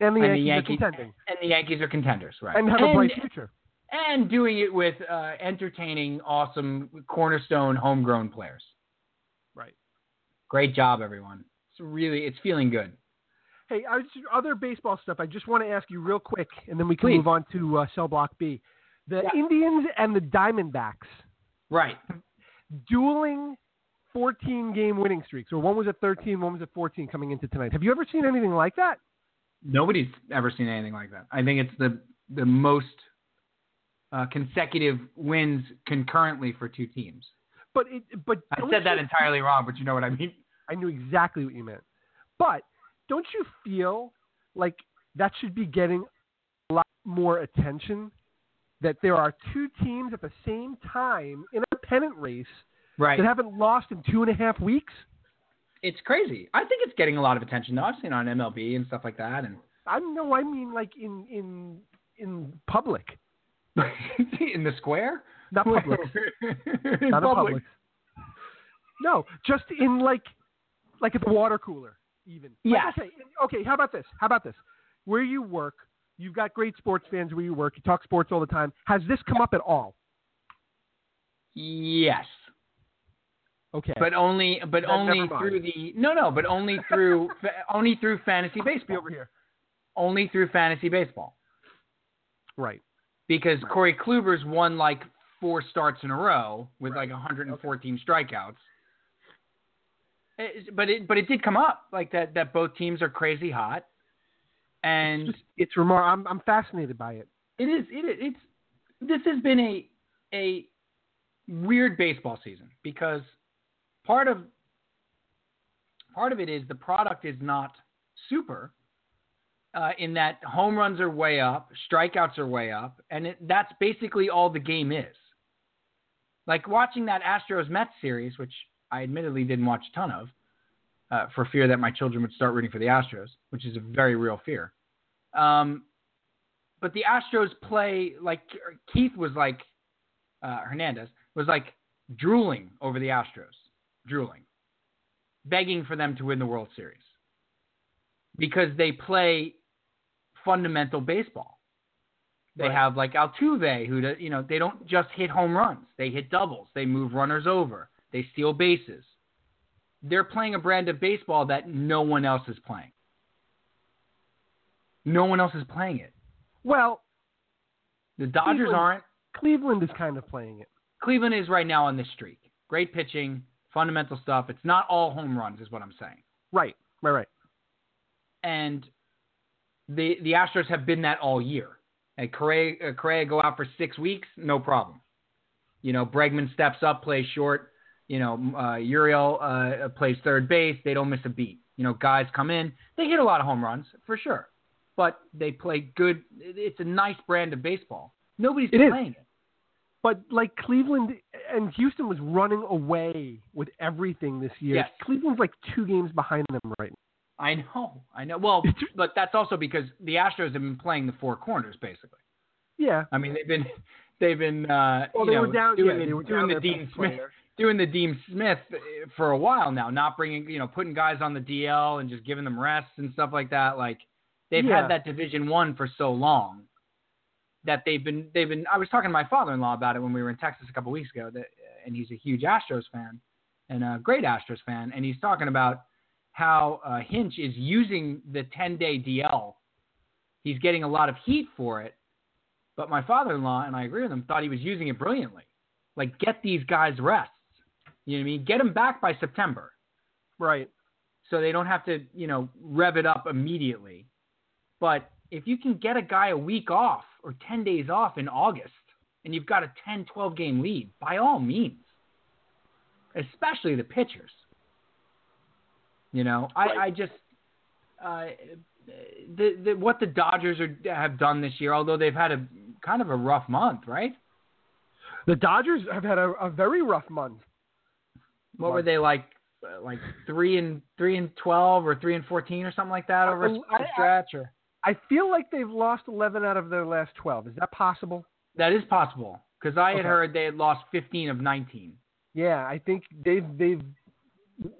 And the And the Yankees, Yankees- are contending And the Yankees are contenders, right? and have a bright future. and doing it with uh, entertaining, awesome, cornerstone, homegrown players. Right. Great job, everyone. It's really, it's feeling good. Hey, other baseball stuff. I just want to ask you real quick, and then we can Please. move on to uh, cell block B. The Yeah. Indians and the Diamondbacks Right. dueling 14 game winning streaks, or one was at 13, one was at 14 coming into tonight. Have you ever seen anything like that? Nobody's ever seen anything like that. I think it's the the most uh, consecutive wins concurrently for two teams. But it, but I said that you- entirely wrong, but you know what I mean. I knew exactly what you meant. But don't you feel like that should be getting a lot more attention? That there are two teams at the same time in a pennant race Right. that haven't lost in two and a half weeks? It's crazy. I think it's getting a lot of attention though. I've seen it on MLB and stuff like that, and I know. I mean like in in in public, in the square. not public, not in public. No, just in like like at the water cooler, even. Like, okay, okay. How about this? How about this? Where you work, you've got great sports fans where you work. You talk sports all the time. Has this come up at all? Yes, Okay. but only, but Then only through the no, no, but only through fa- only through fantasy baseball. over here. Only through fantasy baseball Right. because Corey Kluber's won like four starts in a row with like 114 strikeouts. It- but it but it did come up like that that both teams are crazy hot, and It's, it's remar- I'm I'm fascinated by it. It is. It is. It's. This has been a a weird baseball season because part of part of it is the product is not super. Uh, in that home runs are way up, strikeouts are way up, and it, that's basically all the game is. Like watching that Astros Mets series, which I admittedly didn't watch a ton of, uh, for fear that my children would start rooting for the Astros, which is a very real fear. Um, but the Astros play like Keith was like uh, Hernandez was like drooling over the Astros, drooling, begging for them to win the World Series because they play fundamental baseball. They Right. have like Altuve, who you know they don't just hit home runs; they hit doubles, they move runners over, they steal bases. They're playing a brand of baseball that no one else is playing. No one else is playing it. Well, The Dodgers Cleveland- aren't. Cleveland is kind of playing it. Cleveland is right now on this streak. Great pitching, fundamental stuff. It's not all home runs, is what I'm saying. Right. Right. Right. And the the Astros have been that all year. And Correa, uh, Correa go out for six weeks, no problem. You know, Bregman steps up, plays short. You know, uh, Gurriel uh, plays third base. They don't miss a beat. You know, guys come in. They hit a lot of home runs for sure, but they play good. It's a nice brand of baseball. Nobody's It is. playing it. But like Cleveland and Houston was running away with everything this year. Yes. Cleveland's like two games behind them right now. I know, I know. Well, but that's also because the Astros have been playing the four corners basically. Yeah. I mean, they've been they've been uh, Well, you they know, were down. doing yeah, the, doing the Dean Smith player. doing the Dean Smith for a while now, not bringing you know putting guys on the DL and just giving them rests and stuff like that. Like they've Yeah. had that Division One for so long that they've been they've been. I was talking to my father-in-law about it when we were in Texas a couple weeks ago, that, and he's a huge Astros fan and a great Astros fan, and he's talking about how uh, Hinch is using the 10-day DL. He's getting a lot of heat for it, but my father-in-law and I agree with him thought he was using it brilliantly. Like get these guys rests. You know what I mean? Get them back by September Right. so they don't have to, you know, rev it up immediately. But if you can get a guy a week off or 10 days off in August and you've got a 10, 12 game lead, by all means, especially the pitchers. You know, I, Right. I just uh, the, the what the Dodgers are have done this year, although they've had a kind of a rough month, right? The Dodgers have had a, a very rough month. What were they like? uh, Like three and three and twelve, or three and fourteen, or something like that over a, I- a stretch. Or I feel like they've lost 11 out of their last 12. Is that possible? that is possible because I had Okay. heard they had lost fifteen of nineteen. Yeah, I think they've they've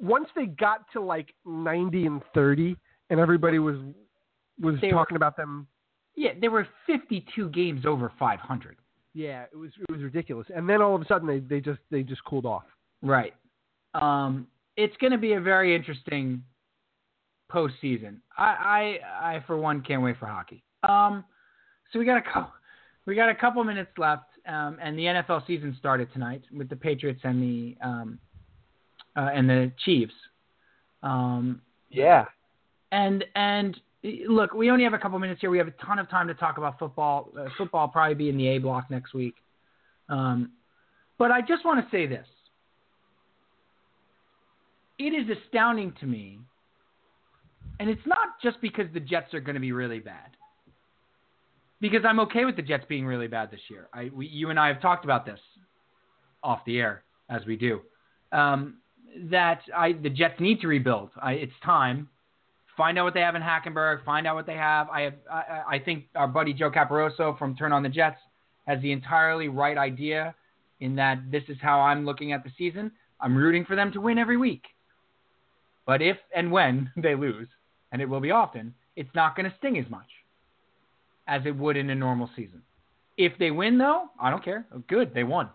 once they got to like 90 and 30, and everybody was was They were- talking about them. Yeah, they were fifty-two games over five hundred. Yeah, it was it was ridiculous. And then all of a sudden they, they just they just cooled off. Right. Um, it's going to be a very interesting postseason. I, I, I for one can't wait for hockey. Um, so we got a couple, we got a couple minutes left, um, and the NFL season started tonight with the Patriots and the um, uh, and the Chiefs. Um, Yeah. and and look, we only have a couple minutes here. We have a ton of time to talk about football. Uh, football will probably be in the A block next week. Um, but I just want to say this: it is astounding to me, and it's not just because the Jets are going to be really bad. Because I'm okay with the Jets being really bad this year. I, we, you and I have talked about this off the air, as we do. Um, that I, the Jets need to rebuild. I, it's time find out what they have in Hackenberg, find out what they have. I have I, I think our buddy Joe Caporoso from Turn on the Jets has the entirely right idea in that this is how I'm looking at the season. I'm rooting for them to win every week. But if and when they lose, and it will be often, it's not going to sting as much as it would in a normal season. If they win though, I don't care. Good, they won.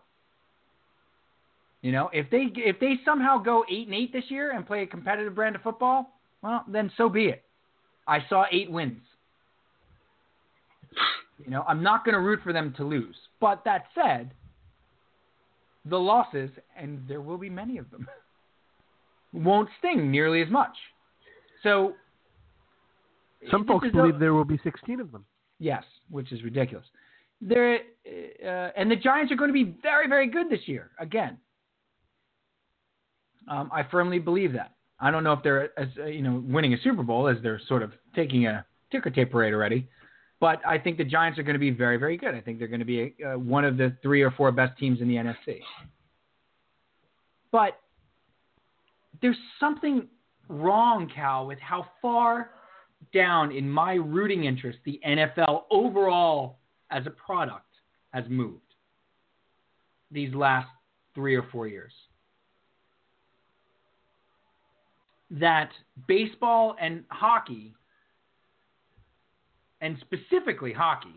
You know, if they if they somehow go 8 and 8 this year and play a competitive brand of football, well, then so be it. I saw eight wins. You know, I'm not going to root for them to lose. But that said, the losses, and there will be many of them, won't sting nearly as much. So, Some folks a- believe there will be 16 of them. Yes, which is ridiculous. There, uh, and the Giants are going to be very, very good this year again. Um, I firmly believe that. I don't know if they're as uh, you know winning a Super Bowl as they're sort of taking a ticker tape parade already, but I think the Giants are going to be very, very good. I think they're going to be uh, one of the three or four best teams in the NFC. But there's something wrong, Cal, with how far down in my rooting interest the NFL overall as a product has moved these last three or four years. That baseball and hockey, and specifically hockey,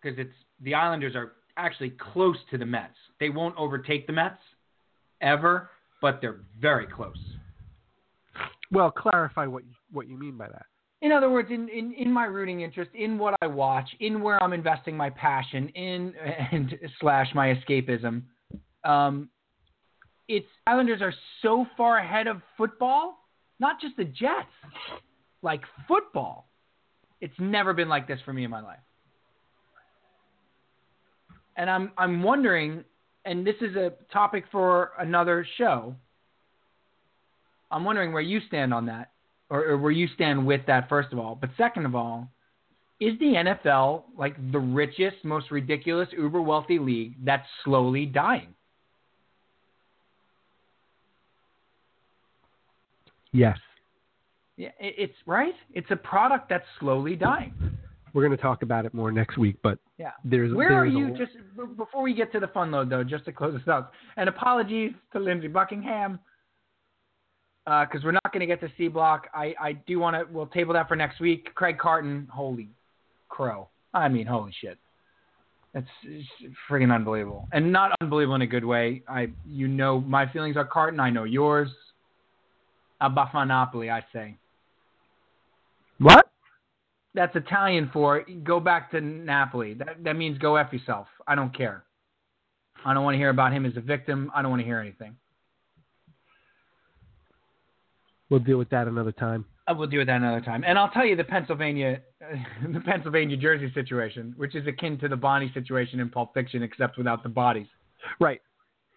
because it's the Islanders are actually close to the Mets. They won't overtake the Mets ever, but they're very close. Well, clarify what you, what you mean by that. In other words, in, in, in my rooting interest, in what I watch, in where I'm investing my passion, in and slash my escapism, um, it's Islanders are so far ahead of football, not just the Jets, like football. It's never been like this for me in my life, and I'm I'm wondering, and this is a topic for another show. I'm wondering where you stand on that or, or where you stand with that, first of all. But second of all, is the NFL like the richest, most ridiculous, uber wealthy league that's slowly dying? Yes. Yeah, it's right. It's a product that's slowly dying. We're going to talk about it more next week, but Yeah. there's Where are there's a- you? Just before we get to the fun load, though, just to close this out, and apologies to Lindsey Buckingham Uh, because we're not going to get to C Block. I, I do want to. We'll table that for next week. Craig Carton, holy crow! I mean, holy shit! It's, it's friggin' unbelievable, and not unbelievable in a good way. I, you know, my feelings are Carton. I know yours. Abbafa Napoli, I say. what? That's Italian for go back to Napoli. That that means go f yourself. I don't care. I don't want to hear about him as a victim. I don't want to hear anything. We'll deal with that another time. Uh, We'll deal with that another time. And I'll tell you the Pennsylvania, the Pennsylvania Jersey situation, which is akin to the Bonnie situation in Pulp Fiction, except without the bodies. Right.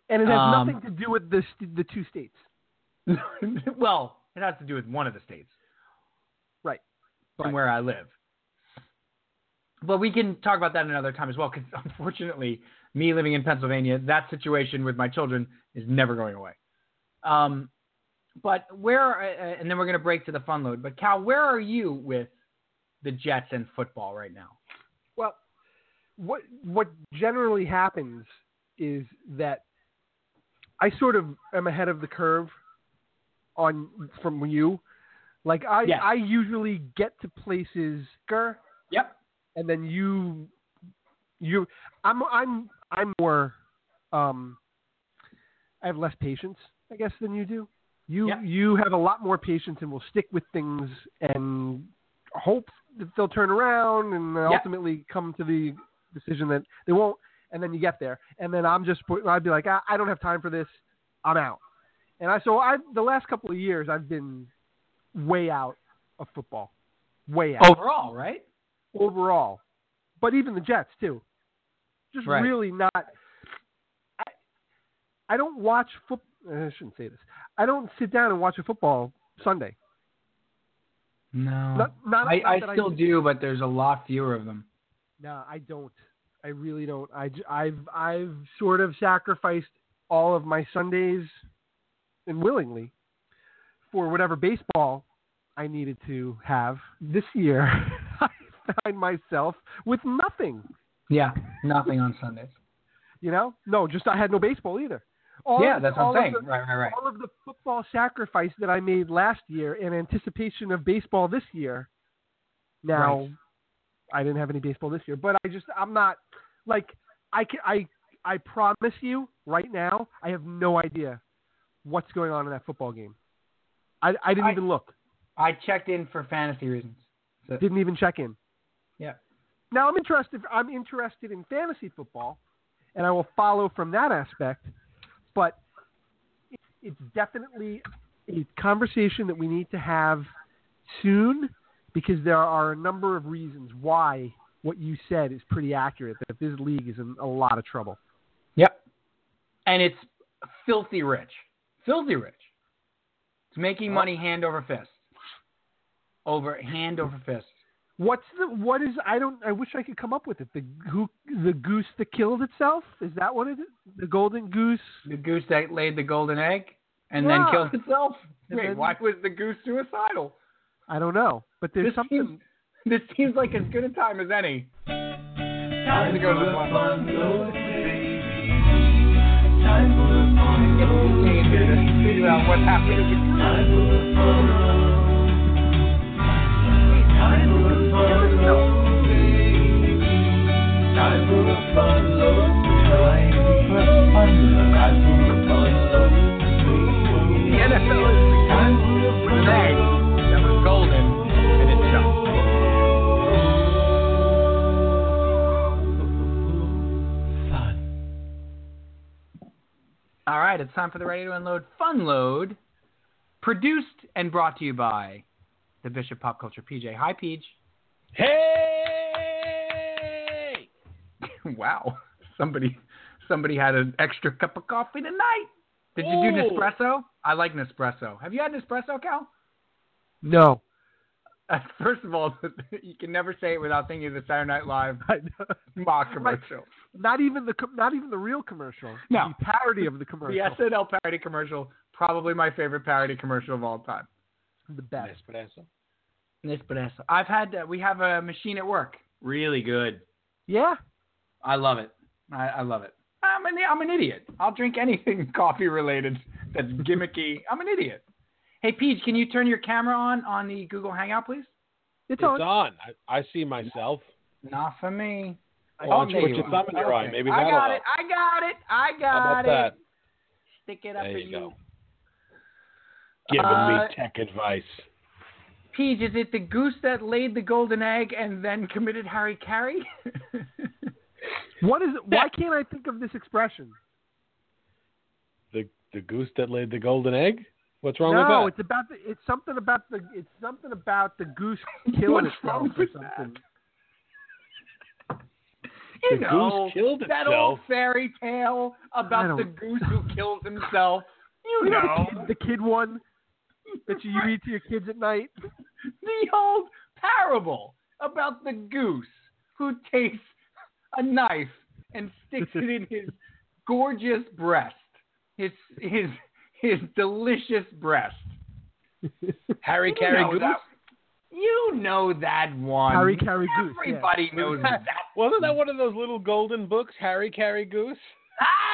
And it has Um, nothing to do with the the two states. well, it has to do with one of the states. Right. From Right. where I live. But we can talk about that another time as well, because unfortunately, me living in Pennsylvania, that situation with my children is never going away. Um, but where, uh, and then we're going to break to the fun load. But Cal, where are you with the Jets and football right now? Well, what what generally happens is that I sort of am ahead of the curve on from you. Like I Yes. I usually get to places Yep. and then you you I'm I'm I'm more um I have less patience, I guess, than you do. You Yeah. you have a lot more patience and will stick with things and hope that they'll turn around and Yeah. ultimately come to the decision that they won't. And then you get there, and then I'm just I'd be like, I, I don't have time for this. I'm out. And I so I the last couple of years I've been way out of football, way out Overall, right? overall, but even the Jets too. Just Right. really not. I, I don't watch football. I shouldn't say this. I don't sit down and watch a football Sunday. No. Not, not, I, I still do, but there's a lot fewer of them. No, I don't. I really don't. I, have I've sort of sacrificed all of my Sundays, and willingly, for whatever baseball I needed to have this year. I find myself with nothing. Yeah, nothing on Sundays. You know, no, just I had no baseball either. All yeah, that's what I'm saying. the- right, right, right. all of the football sacrifice that I made last year in anticipation of baseball this year. Now, Right. I didn't have any baseball this year, but I just I'm not like I can, I I promise you right now I have no idea what's going on in that football game. I I didn't I- even look. I checked in for fantasy reasons. So, Didn't even check in. yeah. Now I'm interested. I'm interested in fantasy football, and I will follow from that aspect. But it's definitely a conversation that we need to have soon, because there are a number of reasons why what you said is pretty accurate. That this league is in a lot of trouble. Yep. And it's filthy rich. Filthy rich. It's making money hand over fist. Over hand over fist. What's the what is I don't I wish I could come up with it. The who the goose that killed itself is that what it is? The golden goose. The goose that laid the golden egg and Yeah. then killed itself. Wait, then- why was the goose suicidal? I don't know, but there's This something. seems, this seems like as good a time as any. Time to go to the fun load. Figure out what happened. The NFL is the goose with an egg that was golden and it jumped. All right, it's time for the Ready to Unload Fun Load, produced and brought to you by the Bishop Pop Culture PJ. Hi, Peach. Hey! wow, somebody somebody had an extra cup of coffee tonight. Did you do Ooh. Nespresso? I like Nespresso. Have you had Nespresso, Cal? No. Uh, first of all, you can never say it without thinking of the Saturday Night Live mock commercial. Not even the not even the real commercial. No. the parody of the commercial. The. SNL parody commercial, probably my favorite parody commercial of all time. the best. Espresso. Nespresso. I've had. Uh, we have a machine at work. Really good. Yeah. I love it. I, I love it. I'm an I'm an idiot. I'll drink anything coffee related that's gimmicky. I'm an idiot. Hey, Peach, can you turn your camera on on the Google Hangout, please? It's, It's on. on. I, I see myself. Not for me. Why don't you there put your thumb in your eye? Maybe I that'll got help. it. I got it. I got How about it. that? Stick it up There at you go. you. Giving Uh, me tech advice. Peach, is it the goose that laid the golden egg and then committed Harry Carey? What is? it? Why can't I think of this expression? The the goose that laid the golden egg. What's wrong no, with that? No, it's about the. It's something about the. It's something about the goose killing What's itself wrong or with something. you The know, goose killed that old fairy tale about the goose who kills himself. You You know know, the kid, the kid one that you read to your kids at night. the old parable about the goose who takes a knife and sticks it in his gorgeous breast, his his his delicious breast. Harry You know Goose. that- You know that one. Harry Carey Goose. yeah. Everybody knows that. Wasn't that one of those little golden books, Harry Carey Goose?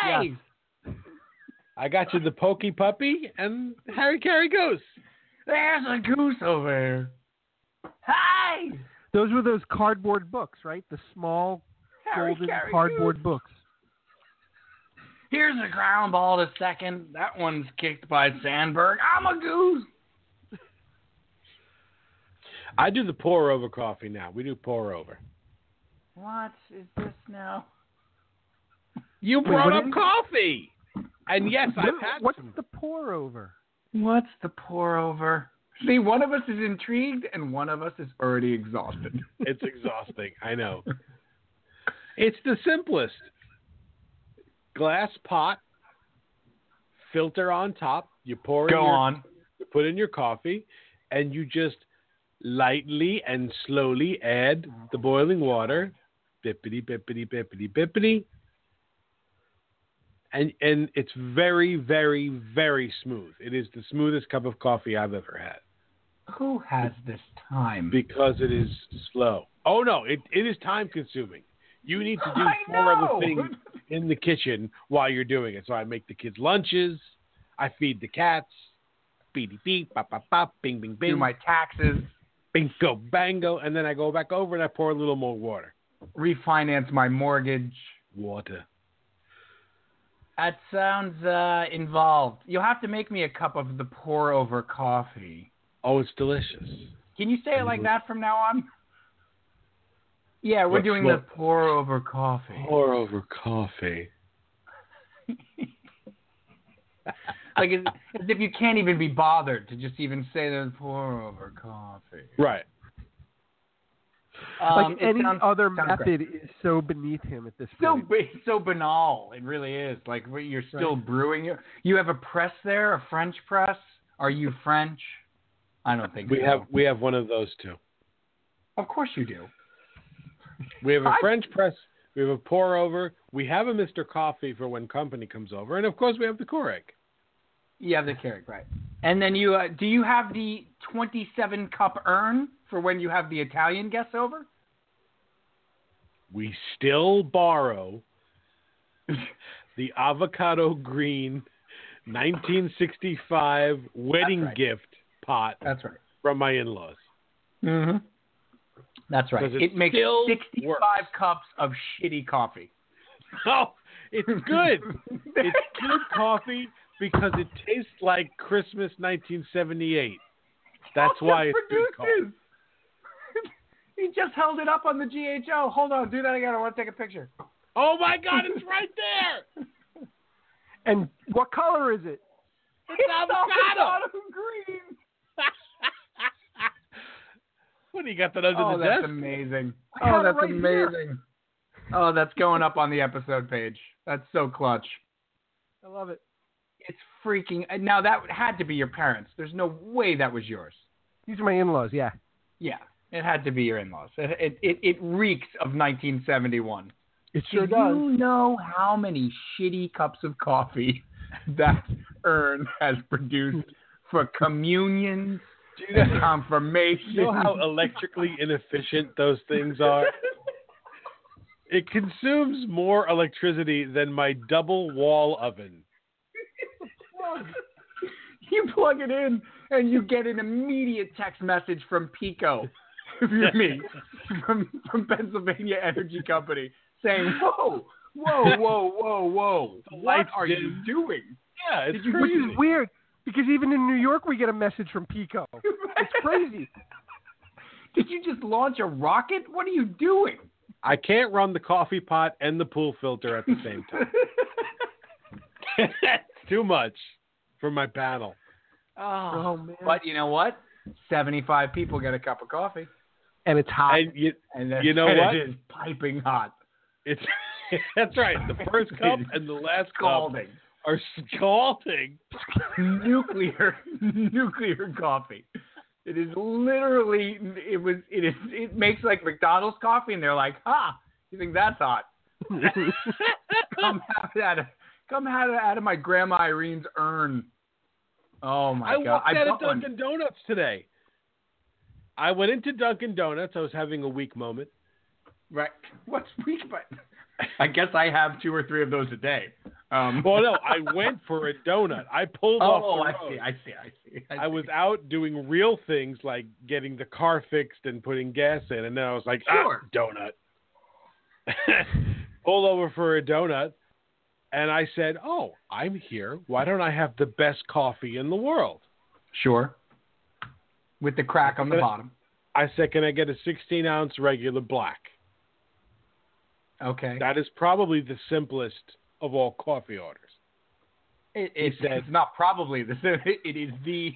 Hey, I got you the Pokey Puppy and Harry Carey Goose. there's a goose over there. Hi. Those were those cardboard books, right? The small Harry golden Carey cardboard Goose. books. Here's a ground ball to second. That one's kicked by Sandberg. I'm a goose. I do the pour over coffee now. We do pour over. What is this now? You brought what up is- coffee. And yes, I've What- had What's some. the pour over? What's the pour over? See, one of us is intrigued and one of us is already exhausted. It's exhausting. I know. It's the simplest. Glass pot, filter on top. You pour in your, on. you put in your coffee, and you just lightly and slowly add the boiling water. Bippity bippity bippity bippity. And and it's very very very smooth. It is the smoothest cup of coffee I've ever had Who has this time? because it is slow. Oh no, it, it is time consuming. You need to do four other things in the kitchen while you're doing it. So I make the kids lunches, I feed the cats, beep beep, bop bop bop, bing bing bing, Do my taxes, bingo bango, and then I go back over and I pour a little more water. refinance my mortgage. Water. That sounds uh, involved. You'll have to make me a cup of the pour over coffee. Oh, it's delicious. Can you say it like that from now on? Yeah, we're What- doing what- the pour over coffee. Pour over coffee. like as, as if you can't even be bothered to just even say the pour over coffee. Right. Um, like it any sounds- other sounds method is so beneath him at this so point. ba- so banal. It really is. Like you're still brewing. You you have a press there, a French press. Are you French? I don't think We so. have we have one of those too. Of course you do. We have a I- French press. We have a pour over. We have a Mr. Coffee for when company comes over, and of course we have the Keurig. You have the Keurig, right? And then you uh, do you have the 27 cup urn for when you have the Italian guests over? We still borrow the avocado green 1965 wedding right. gift pot That's right. from my in-laws. Mm-hmm. That's right. it It makes 65 works. cups of shitty coffee. Oh, it's good. it's good coffee because it tastes like Christmas 1978. That's Also why it's good coffee. produces. he just held it up on the GHO. Hold on, do that again. I want to take a picture. Oh my God, it's right there. And what color is it? It's avocado. green. What do you got that under Oh, the that's amazing. Oh, that's right here. amazing. Oh, that's going up on the episode page. That's so clutch. I love it. It's freaking. Uh, now that had to be your parents. There's no way that was yours. These are my in-laws. Yeah. Yeah, it had to be your in-laws. It it it, it reeks of 1971. It sure Do you know how many shitty cups of coffee that urn has produced for communions and confirmation? You know how electrically inefficient those things are? It consumes more electricity than my double wall oven. you plug it in and you get an immediate text message from PECO, if you're me, from from Pennsylvania Energy Company, saying, "Whoa, whoa, whoa, whoa, whoa! What lights are you doing?" Yeah, it's Did you- Which is weird because even in New York we get a message from PECO. It's crazy. Did you just launch a rocket? What are you doing? I can't run the coffee pot and the pool filter at the same time. it's too much for my panel. oh, Oh man. but you know what? Seventy-five people get a cup of coffee, and it's hot. And you, and You know and what? It is piping hot, it's that's right. The first cup and the last cup scalding. are scalding. nuclear nuclear coffee. It is literally it was it is it makes like McDonald's coffee and they're like, "Ha, you think that's hot? come have it out of come have it out of my grandma Irene's urn." Oh my I god. walked out of bought one. Dunkin' Donuts today. I went into Dunkin' Donuts. I was having a weak moment. Right. What's weak but I guess I have two or three of those a day. Um, Well, no, I went for a donut. I pulled off oh, the I road. see, I see, I see. I, I was out doing real things like getting the car fixed and putting gas in, and then I was like, Sure. ah, donut. Pulled over for a donut, and I said, "Oh, I'm here. Why don't I have the best coffee in the world?" sure. With the crack on the But- bottom. I said, "Can I get a 16 ounce regular black?" Okay. That is probably the simplest of all coffee orders. It, it's, said- it's not probably the it is the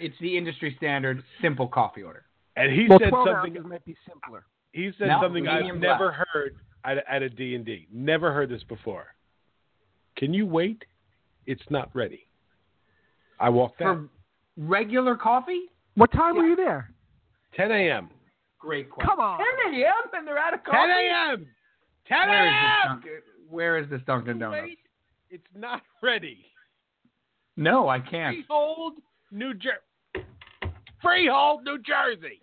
it's the industry standard simple coffee order. And he well, said something. ounces might be simpler. He said No, something I've medium never heard at, at a D&D. Never heard this before. Can you wait? It's not ready. I walked out. For regular coffee? What time were you there? 10 a.m. Great question. Come on. 10 a.m. and they're out of coffee? 10 a.m. 10 Where is this a.m. Dunkin', where is this Dunkin' Donuts? Wait, it's not ready. No, I can't. Freehold, New Jersey. Freehold, New Jersey.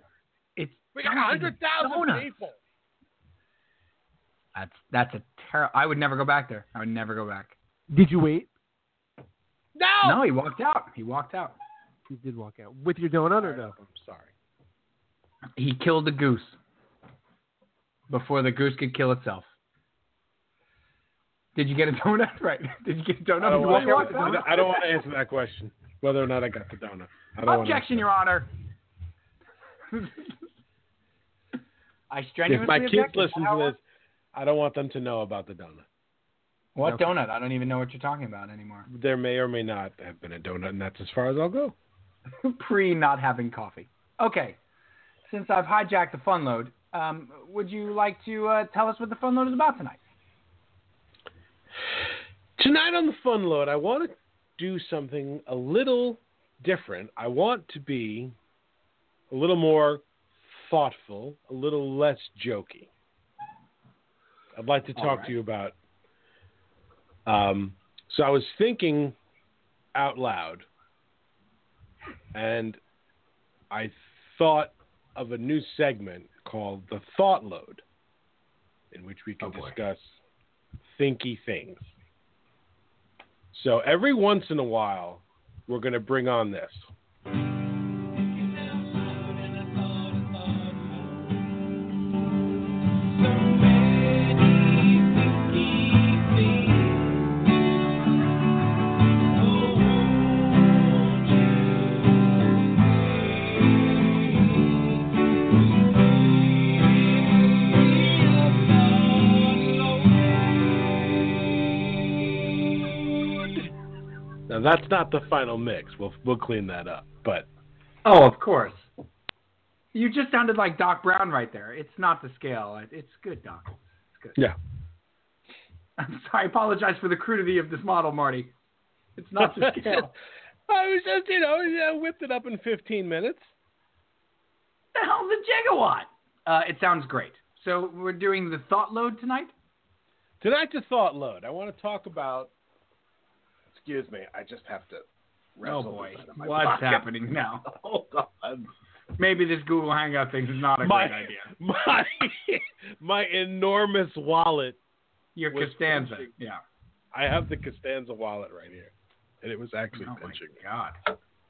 It's We got Dunkin' 100,000 people. That's that's a terrible. I would never go back there. I would never go back. Did you wait? No. No, he walked out. He walked out. He did walk out with your donut or no? I'm sorry. He killed the goose before the goose could kill itself. Did you get a donut? Right. Did you get a donut? I don't, want, walked out? I don't want to answer that question. Whether or not I got the donut. I don't wanna Objection, answer Your Honor. I that. strenuously If my kids object. listen to this, I don't want them to know about the donut. What Okay. donut? I don't even know what you're talking about anymore. There may or may not have been a donut, and that's as far as I'll go. Pre not having coffee. Okay. Since I've hijacked the fun load, um, would you like to uh, tell us what the fun load is about tonight? Tonight on the Fun Load, I want to do something a little different. I want to be a little more thoughtful, a little less jokey. I'd like to talk right. to you about. Um, so I was thinking out loud, and I thought of a new segment called the Thought Load, in which we can Oh, discuss thinky things. So every once in a while, we're going to bring on this. That's not the final mix. We'll we'll clean that up. But Oh, of course. You just sounded like Doc Brown right there. It's not the scale. It's good, Doc. It's good. yeah, I'm sorry. I apologize for the crudity of this model, Marty. It's not the scale. I was just you know yeah, whipped it up in 15 minutes. the hell's a gigawatt? Uh, it sounds great. So we're doing the thought load tonight. Tonight's a thought load. I want to talk about. Excuse me, I just have to. Oh boy, this out of my what's pocket. happening now? Hold on. Maybe this Google Hangout thing is not a My- great idea. My my enormous wallet. Your Costanza. pinching. Yeah. I have the Costanza wallet right here, and it was actually Oh my pinching. God.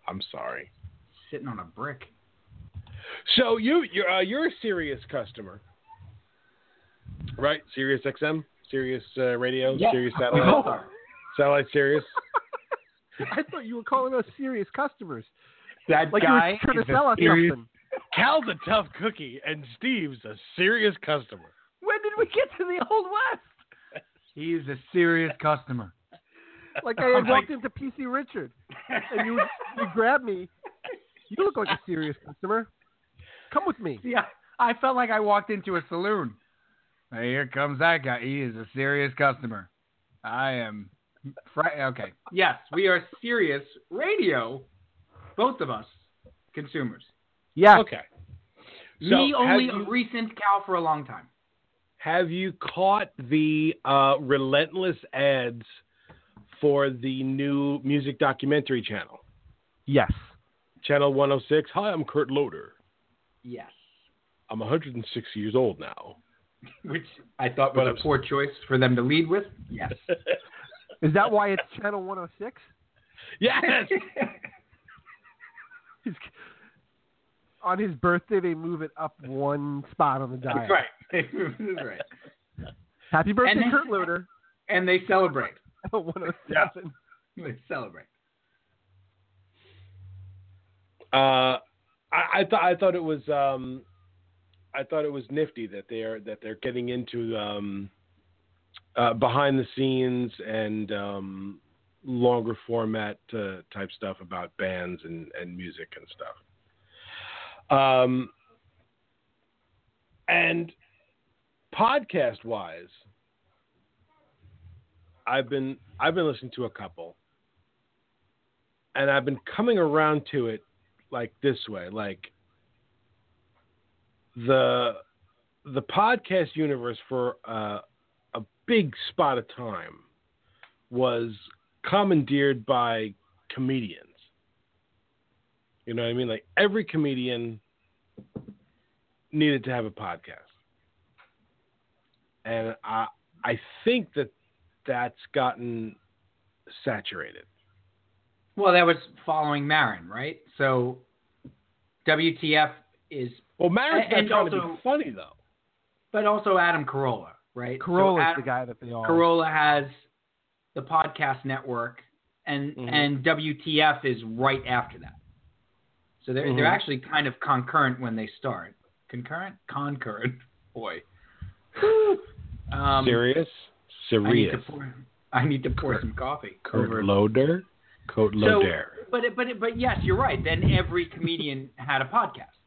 I'm sorry. Sitting on a brick. So you you're uh, you're a serious customer, right? Sirius XM, Sirius uh, Radio, Yeah, Sirius Satellite. Satellite Sirius. I thought you were calling us serious customers. That Like you guy were trying is to sell us serious- something. Cal's a tough cookie, and Steve's a serious customer. When did we get to the Old West? He is a serious customer. Like I had walked into PC Richard and you you grabbed me. You look like a serious customer. Come with me. See, I, I felt like I walked into a saloon. Hey, here comes that guy. He is a serious customer. I am Fri- okay. Yes, we are serious radio. Both of us consumers. Yes. Okay. Me only you- recent cow for a long time. Have you caught the uh, relentless ads for the new music documentary channel? Yes. Channel 106. Hi, I'm Kurt Loder. Yes. I'm 106 years old now. Which I thought But was I'm- a poor choice for them to lead with. Yes. Is that why it's channel 106? yes. On his birthday, they move it up one spot on the dial. That's right. That's right. Happy birthday, And then- Kurt Loder. And they celebrate. 107. They celebrate. Uh, I, I thought I thought it was um, I thought it was nifty that they're that they're getting into um, uh, behind the scenes and um, longer format uh, type stuff about bands and, and music and stuff. Um, and podcast wise, I've been I've been listening to a couple, and I've been coming around to it like this way, like the the podcast universe for uh, big spot of time was commandeered by comedians. You know what I mean? Like every comedian needed to have a podcast, and I I think that that's gotten saturated. Well, that was following Maron, right? So WTF is, Well, Maron's not and trying to also- be funny though. but also Adam Carolla, right? So Carolla's Adam- the guy that they all. Carolla has the podcast network, and Mhm. and WTF is right after that. So they're they're Mhm. actually kind of concurrent when they start. Concurrent, concurrent. Boy. Um, Serious, I need to serious. pour. I need to pour some coffee. Kurt over- Loder, Kurt So, but it- but it- but yes, you're right. Then every comedian had a podcast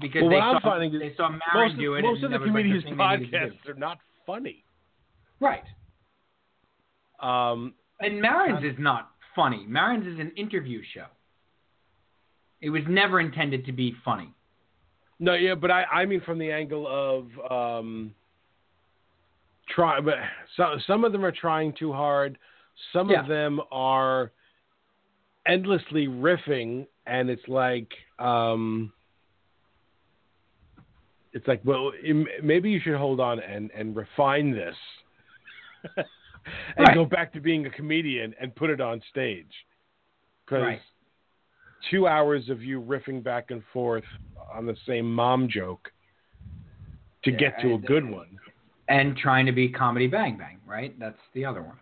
because Well, they what I'm finding is they saw Maron most do it. most of the like comedians' thing they needed to do. podcasts are not funny. right? Um, And Maron's is not funny. Maron's is an interview show. It was never intended to be funny. no, yeah, but I, I mean from the angle of um, try, but so, some of them are trying too hard. Some Yeah. of them are endlessly riffing, and it's like, um, it's like, well, maybe you should hold on and and refine this, and Right. go back to being a comedian and put it on stage, because Right. two hours of you riffing back and forth on the same mom joke to Yeah, get to a good one. And trying to be comedy bang bang, right? That's the other one.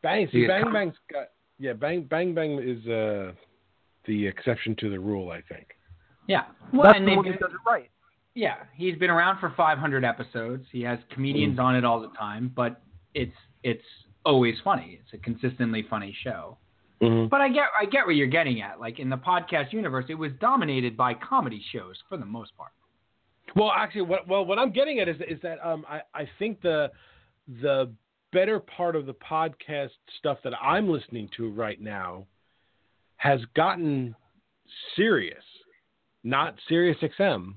Bang, see, bang com- bang's got yeah, bang bang bang is uh the exception to the rule, I think. Yeah. Well, That's and the one been- that does it right. Yeah, he's been around for 500 episodes. He has comedians on it all the time, but it's it's always funny. It's a consistently funny show. But I get I get what you're getting at. Like in the podcast universe, it was dominated by comedy shows for the most part. Well, actually, what well what I'm getting at is is that um I I think the the better part of the podcast stuff that I'm listening to right now has gotten serious, not Sirius XM.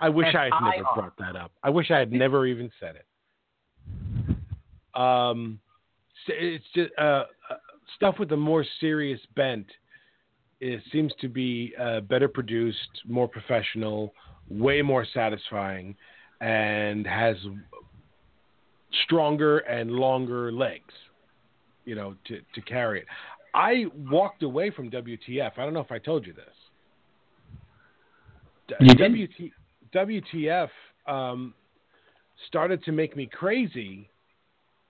I wish I had never brought that up. I wish I had never even said it. Um, it's just uh, uh, stuff with a more serious bent. It seems to be uh, better produced, more professional, way more satisfying, and has stronger and longer legs. You know, to to carry it. I walked away from WTF. I don't know if I told you this. D- WT, WTF um, started to make me crazy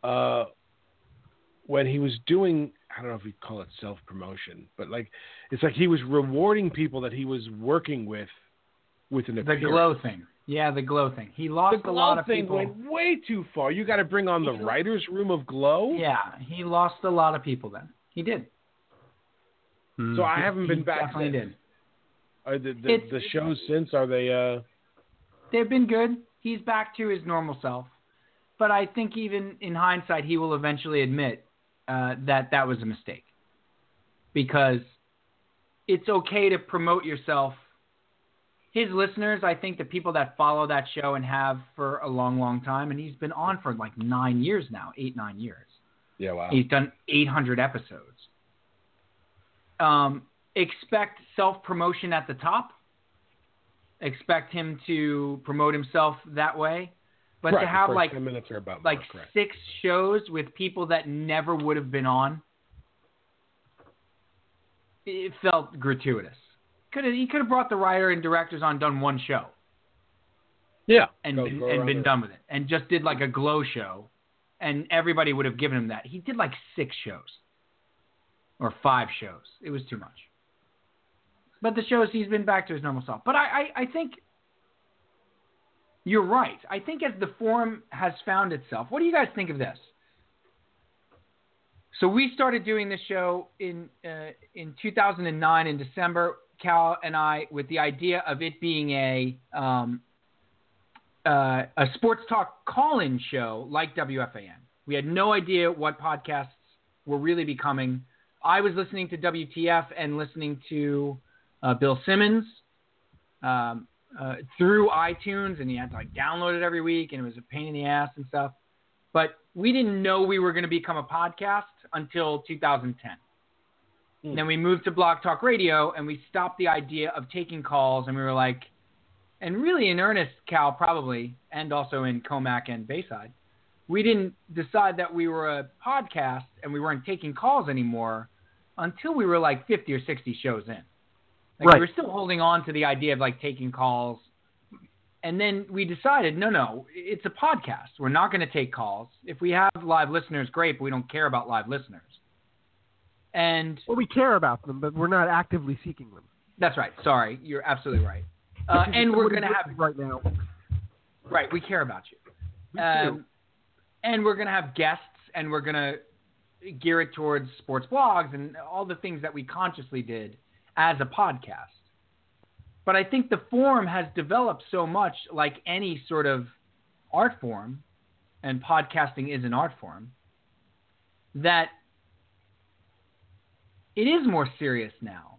uh, when he was doing. I don't know if you'd call it self promotion, but like it's like he was rewarding people that he was working with with an the glow thing. Yeah, the glow thing. He lost The a lot glow of thing people. went way too far. You got to bring on the He- writers' room of glow. Yeah, he lost a lot of people then. He did. So I haven't been he back. Definitely since. did. Are the the, the shows since are they? uh They've been good. He's back to his normal self. but I think even in hindsight, he will eventually admit uh, that that was a mistake because it's okay to promote yourself. His listeners, I think, the people that follow that show and have for a long, long time, and he's been on for like nine years now, eight, nine years. Yeah, wow. He's done 800 episodes. Um, expect self promotion at the top. Expect him to promote himself that way. But right, to have like 10 minutes are about like correct. six shows with people that never would have been on, it felt gratuitous. Could have he could have brought the writer and directors on, done one show, yeah, and Go- been, go and been done with it, and just did like a glow show, and everybody would have given him that. He did like six shows or five shows. It was too much. But the shows he's been back to his normal self. But I, I, I think you're right. I think as the forum has found itself, what do you guys think of this? So we started doing this show in uh, in 2009 in December. Cal and I, with the idea of it being a um, uh, a sports talk call-in show like WFAN. We had no idea what podcasts were really becoming. I was listening to WTF and listening to uh, Bill Simmons um, uh, through iTunes, and you had to like download it every week, and it was a pain in the ass and stuff. But we didn't know we were going to become a podcast until 2010. And then we moved to Blog Talk Radio, and we stopped the idea of taking calls, and we were like, and really in earnest, Cal, probably, and also in Commack and Bayside, we didn't decide that we were a podcast and we weren't taking calls anymore until we were like 50 or 60 shows in. Like Right. we were still holding on to the idea of like taking calls. And then we decided, no, no, it's a podcast. We're not going to take calls. If we have live listeners, great, but we don't care about live listeners. And Well, we care about them, but we're not actively seeking them. that's right. Sorry, you're absolutely right. Uh, and we're going to have right now. Right, we care about you. Um, and we're going to have guests and we're going to gear it towards sports blogs and all the things that we consciously did as a podcast. But I think the form has developed so much like any sort of art form, and podcasting is an art form, that it is more serious now.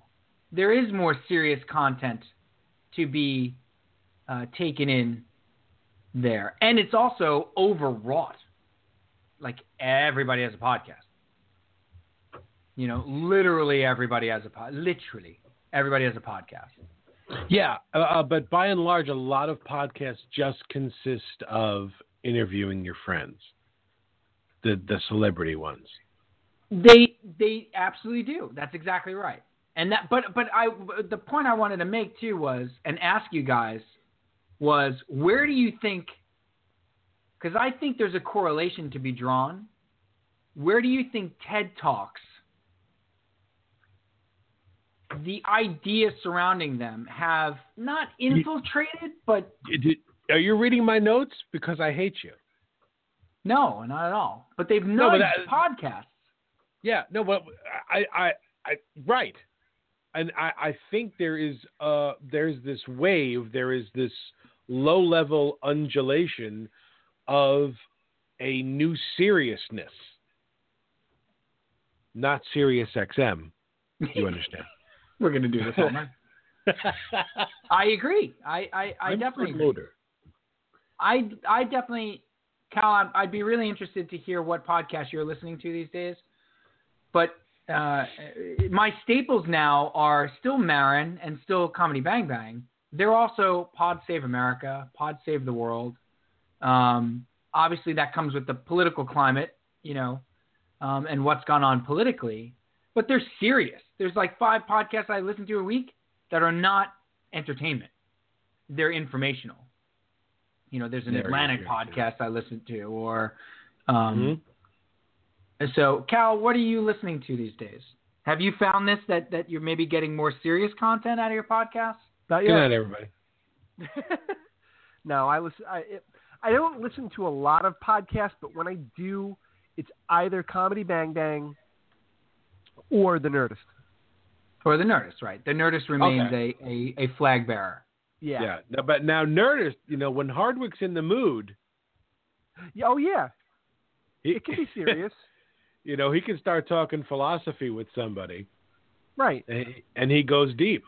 There is more serious content to be uh, taken in there. And it's also overwrought. Like everybody has a podcast. You know, literally everybody has a pod. Literally everybody has a podcast. Yeah, uh, uh, but by and large, a lot of podcasts just consist of interviewing your friends, the the celebrity ones. They they absolutely do. That's exactly right. And that but but I the point I wanted to make too was and ask you guys was where do you think cuz I think there's a correlation to be drawn. Where do you think TED Talks the ideas surrounding them have not infiltrated but Are you reading my notes? Because I hate you. no, not at all. But they've No, but that- podcasts. Yeah, no, but I, I, I, right, and I, I think there is, uh, there's this wave, there is this low-level undulation of a new seriousness, not Sirius XM. You understand? We're going to do this all night. I agree. I, I, I I'm definitely. Loder. I, I definitely, Cal, I'd, I'd be really interested to hear what podcast you're listening to these days. But uh, my staples now are still Maron and still Comedy Bang Bang. They're also Pod Save America, Pod Save the World. Um, obviously, that comes with the political climate, you know, um, and what's gone on politically. But they're serious. There's like five podcasts I listen to a week that are not entertainment. They're informational. You know, there's an Very, Atlantic very podcast I listen to, or um, Mhm. so Cal, what are you listening to these days? Have you found this that that you're maybe getting more serious content out of your podcast? Not Good night, everybody. no, I listen. I it, I don't listen to a lot of podcasts, but when I do, it's either Comedy Bang Bang or The Nerdist. Or the Nerdist, right? The Nerdist remains a, a, a flag bearer. Yeah. Yeah. No, but now Nerdist, you know, when Hardwick's in the mood, Yeah, Oh yeah, He, it can be serious, you know, he can start talking philosophy with somebody, right? and he, and he goes deep.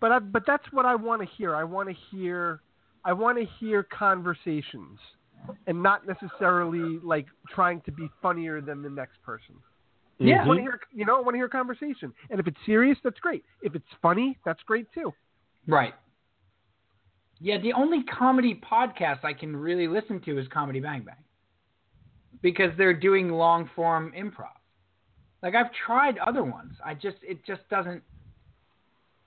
But I, but that's what I want to hear. I want to hear I want to hear conversations, and not necessarily like trying to be funnier than the next person. Yeah. I want to hear you know I want to hear a conversation, and if it's serious, that's great. If it's funny, that's great too. Right. Yeah, the only comedy podcast I can really listen to is Comedy Bang Bang. Because they're doing long form improv. Like I've tried other ones. I just it just doesn't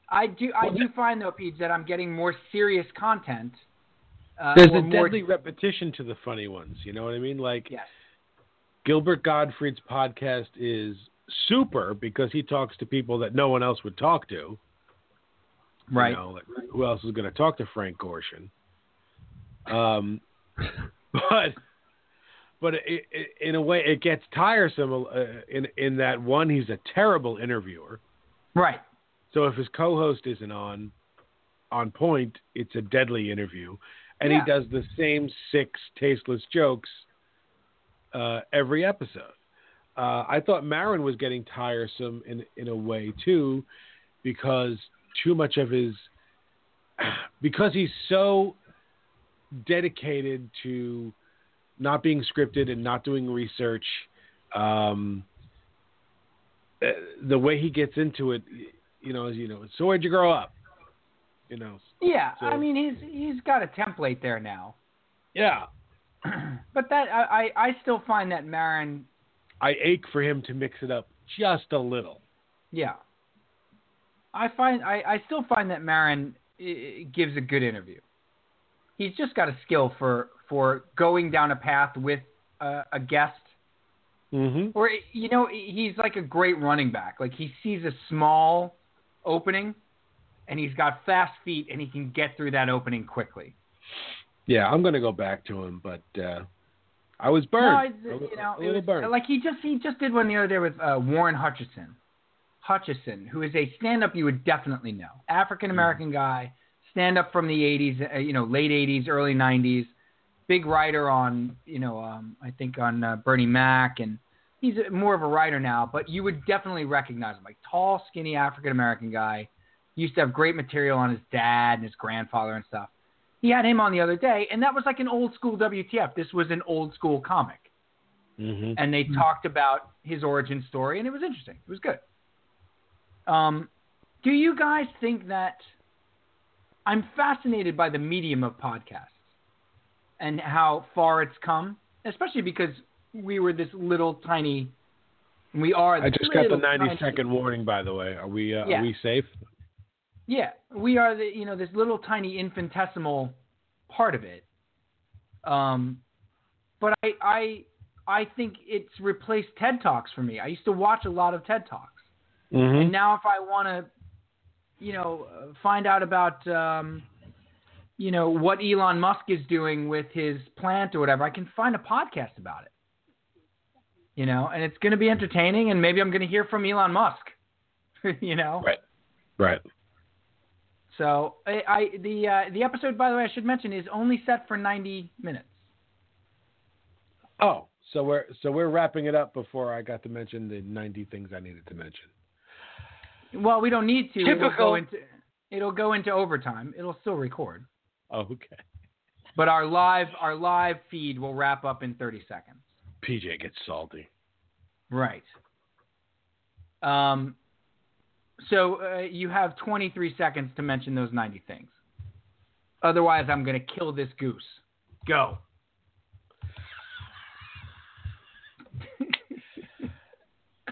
I do I do find though, Pete, that I'm getting more serious content. Uh, There's or a more, deadly repetition to the funny ones. You know what I mean? Like Yes. Gilbert Gottfried's podcast is super because he talks to people that no one else would talk to. Right. You know, like who else is going to talk to Frank Gorshin? Um, but but it, it, in a way, it gets tiresome. Uh, in in that one, he's a terrible interviewer. Right. So if his co-host isn't on on point, it's a deadly interview, and Yeah. he does the same six tasteless jokes uh, every episode. Uh, I thought Maron was getting tiresome in in a way too, because too much of his because he's so dedicated to not being scripted and not doing research. Um, uh, the way he gets into it, you know, you know, so where'd you grow up? You know, Yeah. So- I mean he's he's got a template there now. yeah. but that I, I, I still find that Maron I ache for him to mix it up just a little. Yeah. I find I, I still find that Maron gives a good interview. He's just got a skill for for going down a path with a, a guest, Mm-hmm. or you know he's like a great running back. Like he sees a small opening, and he's got fast feet, and he can get through that opening quickly. Yeah, I'm gonna go back to him, but uh, I was burned. Li- you know, a little was, burned. like he just he just did one the other day with uh, Warren Hutcherson. Hutcherson, who is a stand-up you would definitely know, African American guy, stand-up from the '80s, uh, you know, late '80s, early '90s, big writer on, you know, um, I think on uh, Bernie Mac, and he's more of a writer now, but you would definitely recognize him, like tall, skinny African American guy. Used to have great material on his dad and his grandfather and stuff. He had him on the other day, and that was like an old school WTF. This was an old school comic mm-hmm. and they talked about his origin story, and it was interesting. It was good. Um, do you guys think that I'm fascinated by the medium of podcasts and how far it's come, especially because we were this little tiny. We are. I just got the little 90 tiny- second warning. By the way, are we uh, Yeah. are we safe? Yeah, we are the you know this little tiny infinitesimal part of it. Um, but I I I think it's replaced TED Talks for me. I used to watch a lot of TED Talks, Mm-hmm. and now if I want to, you know, find out about um, you know what Elon Musk is doing with his plant or whatever, I can find a podcast about it. You know, and it's going to be entertaining, and maybe I'm going to hear from Elon Musk. you know. Right. Right. So I, I the uh, the episode, by the way, I should mention, is only set for 90 minutes. Oh, so we're so we're wrapping it up before I got to mention the 90 things I needed to mention. Well, we don't need to. It'll Typical. go into it'll go into overtime. It'll still record, Oh, okay. but our live our live feed will wrap up in 30 seconds. PJ gets salty. Right. Um. So uh, you have 23 seconds to mention those 90 things. Otherwise, I'm going to kill this goose. Go.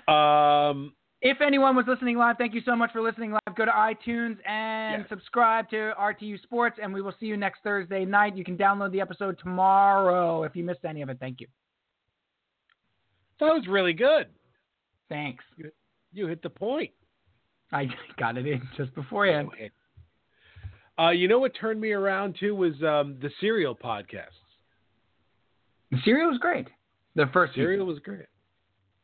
Um, If anyone was listening live, thank you so much for listening live. Go to iTunes and Yes. subscribe to RTU Sports, and we will see you next Thursday night. You can download the episode tomorrow if you missed any of it. Thank you. that was really good. Thanks. You hit the point. I got it in just beforehand. Uh, you know what turned me around too was um, the Serial podcasts. The Serial was great. The first season. Serial was great.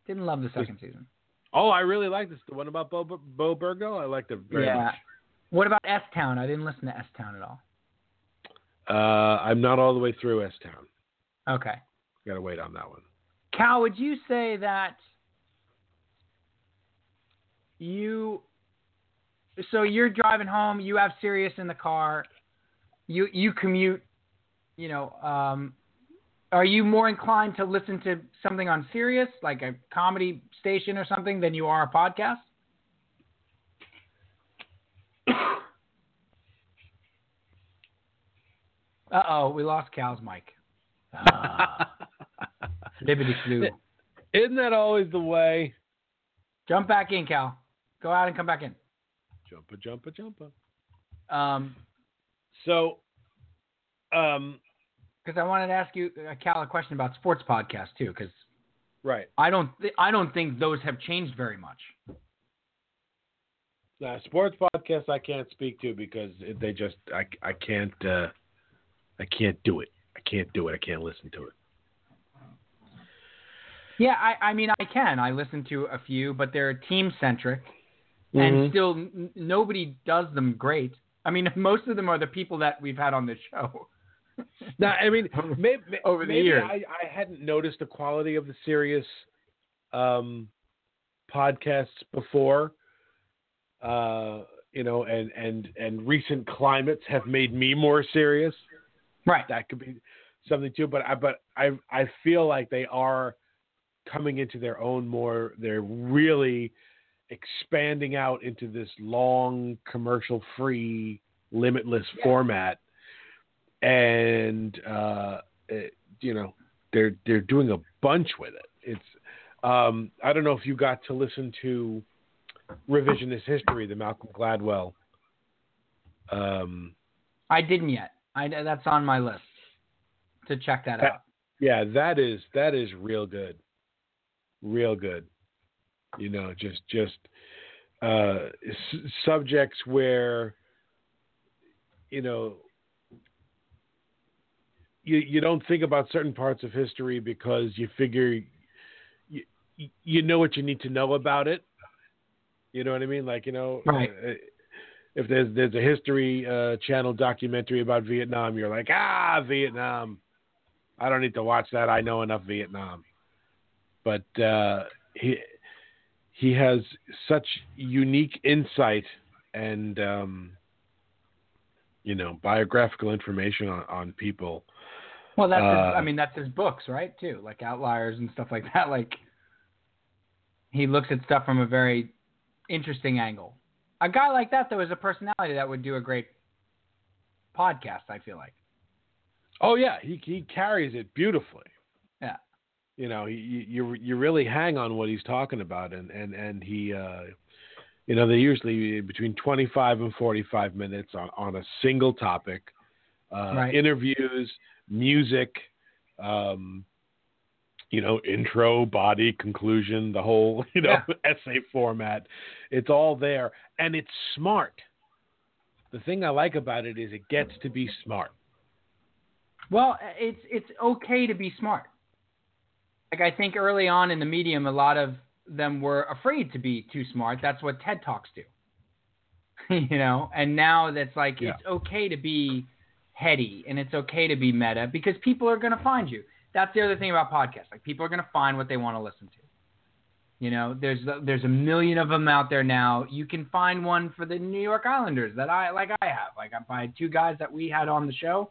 Didn't love the second season. Oh, I really liked this. The one about Bo, Bo Burgo, I liked it very yeah. much. What about S Town? I didn't listen to S Town at all. Uh, I'm not all the way through S Town. Okay. Got to wait on that one. Cal, would you say that you so you're driving home, you have Sirius in the car, you you commute, you know, um, are you more inclined to listen to something on Sirius, like a comedy station or something, than you are a podcast? uh oh, we lost Cal's mic. Ah. Liberty flew. Isn't that always the way? Jump back in, Cal. Go out and come back in. Jumpa, jumpa, jumpa. Um, So, um, because I wanted to ask you, uh, Cal, a question about sports podcasts too, because right. I don't, th- I don't think those have changed very much. Now, sports podcasts I can't speak to because they just I I can't uh, I can't do it. I can't do it. I can't listen to it. Yeah, I, I mean, I can. I listen to a few, but they're team centric, Mhm. and still n- nobody does them great. I mean, most of them are the people that we've had on the show. Now, I mean, maybe, Over the maybe years. I, I hadn't noticed the quality of the serious um, podcasts before. Uh, you know, and and and recent climates have made me more serious. right. That could be something too. But I but I I feel like they are coming into their own more. They're really expanding out into this long commercial free limitless format. And uh it, you know they're they're doing a bunch with it. It's um i don't know if you got to listen to revisionist history the malcolm gladwell um I didn't yet. I, that's on my list to check that That- out. yeah that is that is real good. Real good you know just just uh s- subjects where you know you you don't think about certain parts of history because you figure you you know what you need to know about it you know what i mean like you know Right. uh, if there's there's a history uh, channel documentary about Vietnam, you're like, ah, Vietnam. I don't need to watch that. I know enough Vietnam. But uh, he he has such unique insight and um, you know biographical information on, on people. Well, that's his, Uh, I mean that's his books, right? Too like Outliers and stuff like that. Like he looks at stuff from a very interesting angle. A guy like that though is a personality that would do a great podcast. I feel like. Oh yeah, he he carries it beautifully. Yeah. You know, you you you really hang on what he's talking about, and and and he, uh, you know, they usually between twenty five and forty five minutes on on a single topic, uh, Right. interviews, music, um, you know, intro, body, conclusion, the whole you know essay format. It's all there, and it's smart. The thing I like about it is it gets to be smart. Well, it's it's okay to be smart. Like I think early on in the medium, a lot of them were afraid to be too smart. That's what TED Talks do. you know, and now that's like Yeah. it's okay to be heady and it's okay to be meta because people are going to find you. That's the other thing about podcasts. Like people are going to find what they want to listen to. You know, there's there's a million of them out there now. You can find one for the New York Islanders that I like. I have like I by two guys that we had on the show.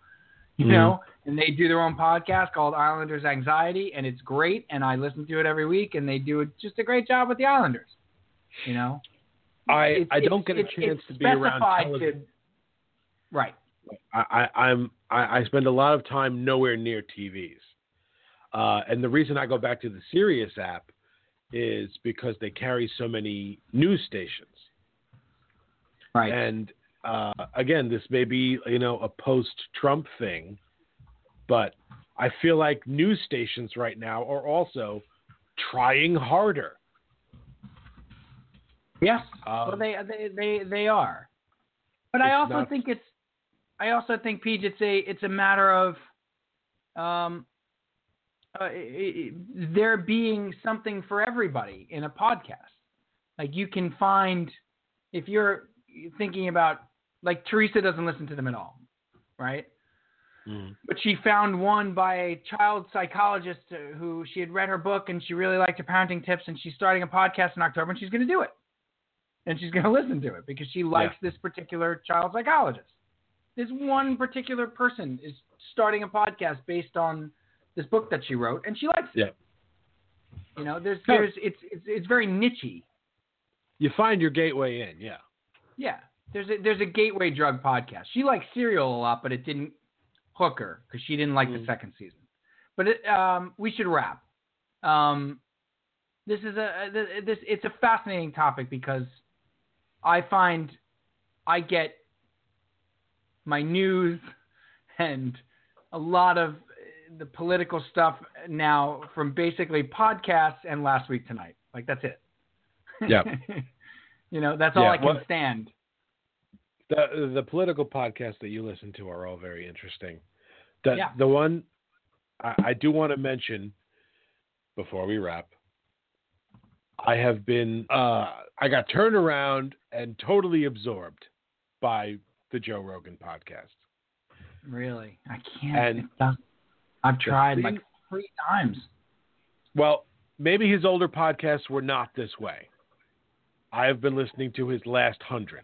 You Mhm. know, and they do their own podcast called Islanders Anxiety, and it's great. And I listen to it every week, and they do just a great job with the Islanders. You know, I It's- I don't get a chance to be around television. to- right. I, I, I'm I, I spend a lot of time nowhere near TVs, uh, and the reason I go back to the Sirius app is because they carry so many news stations. Right. And uh, again, this may be you know a post-Trump thing, but I feel like news stations right now are also trying harder. Yes. Um, well, they, they they they are. But I also not- think it's. I also think, Pete, it's a it's a matter of, um, uh, i- i- there being something for everybody in a podcast. Like you can find, if you're thinking about, like Teresa doesn't listen to them at all, right? Mhm. but she found one by a child psychologist who she had read her book and she really liked her parenting tips and she's starting a podcast in October and she's going to do it. And she's going to listen to it because she likes this particular child psychologist. This one particular person is starting a podcast based on this book that she wrote and she likes it. Yeah. You know, there's there's it's it's it's very nichey. You find your gateway in, yeah. Yeah. There's a there's a gateway drug podcast. She liked Serial a lot, but it didn't hook her because she didn't like the Mm. second season. But it, um, we should wrap. Um, this is a this it's a fascinating topic because I find I get my news and a lot of uh, the political stuff now from basically podcasts and last week tonight. Like that's it. Yeah. you know, that's all Yeah, I can what- stand. The the political podcasts that you listen to are all very interesting. The Yeah. the one I, I do want to mention before we wrap. I have been uh, I got turned around and totally absorbed by the Joe Rogan podcast. Really, I can't. And- I've tried thing- like three times. Well, maybe his older podcasts were not this way. I have been listening to his last hundred.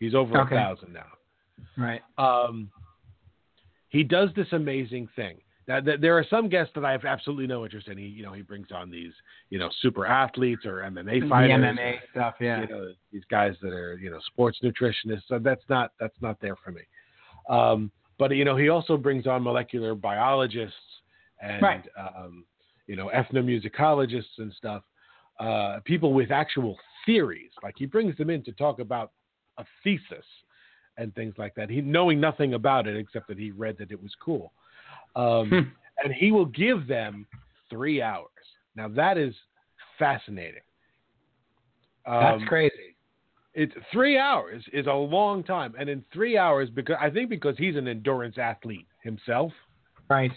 He's over Okay. a thousand now. Right. um, he does this amazing thing. Now, th- there are some guests that I have absolutely no interest in. He, you know, he brings on these, you know, super athletes or MMA The fighters, MMA stuff, yeah. you know, these guys that are, you know, sports nutritionists. So that's not that's not there for me. Um, but you know, he also brings on molecular biologists and, Right. um, you know, ethnomusicologists and stuff. Uh, people with actual theories. Like he brings them in to talk about a thesis and things like that. He knowing nothing about it except that he read that it was cool. Um, Hmm. and he will give them three hours. Now that is fascinating. That's Um, crazy. It's three hours is a long time, and in three hours, because I think because he's an endurance athlete himself, Right.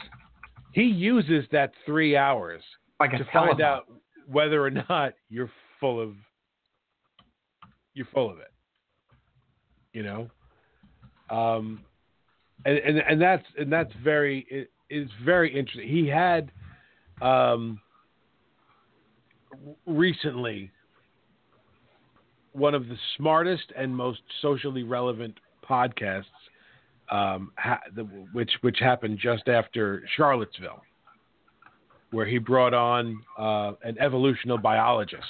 he uses that three hours Like to find out whether or not you're full of you're full of it. You know, um, and and and that's and that's very it is very interesting. He had um, recently one of the smartest and most socially relevant podcasts, um, ha- the, which which happened just after Charlottesville, where he brought on uh, an evolutional biologist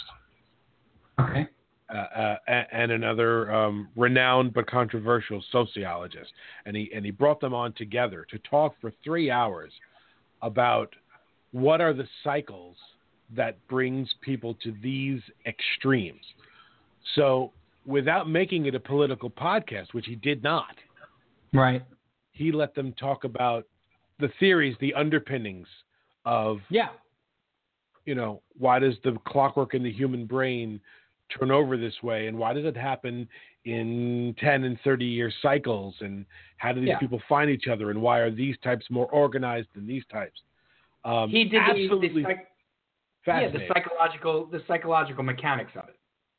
Okay. Uh, uh, and another um, renowned but controversial sociologist, and he and he brought them on together to talk for three hours about what are the cycles that brings people to these extremes. So, without making it a political podcast, which he did not, Right. he let them talk about the theories, the underpinnings of Yeah. you know, why does the clockwork in the human brain turn over this way? And why does it happen in 10 and 30 year cycles? And how do these Yeah. people find each other? And why are these types more organized than these types? Um, He did the, absolutely the, psych- yeah, the psychological the psychological mechanics of it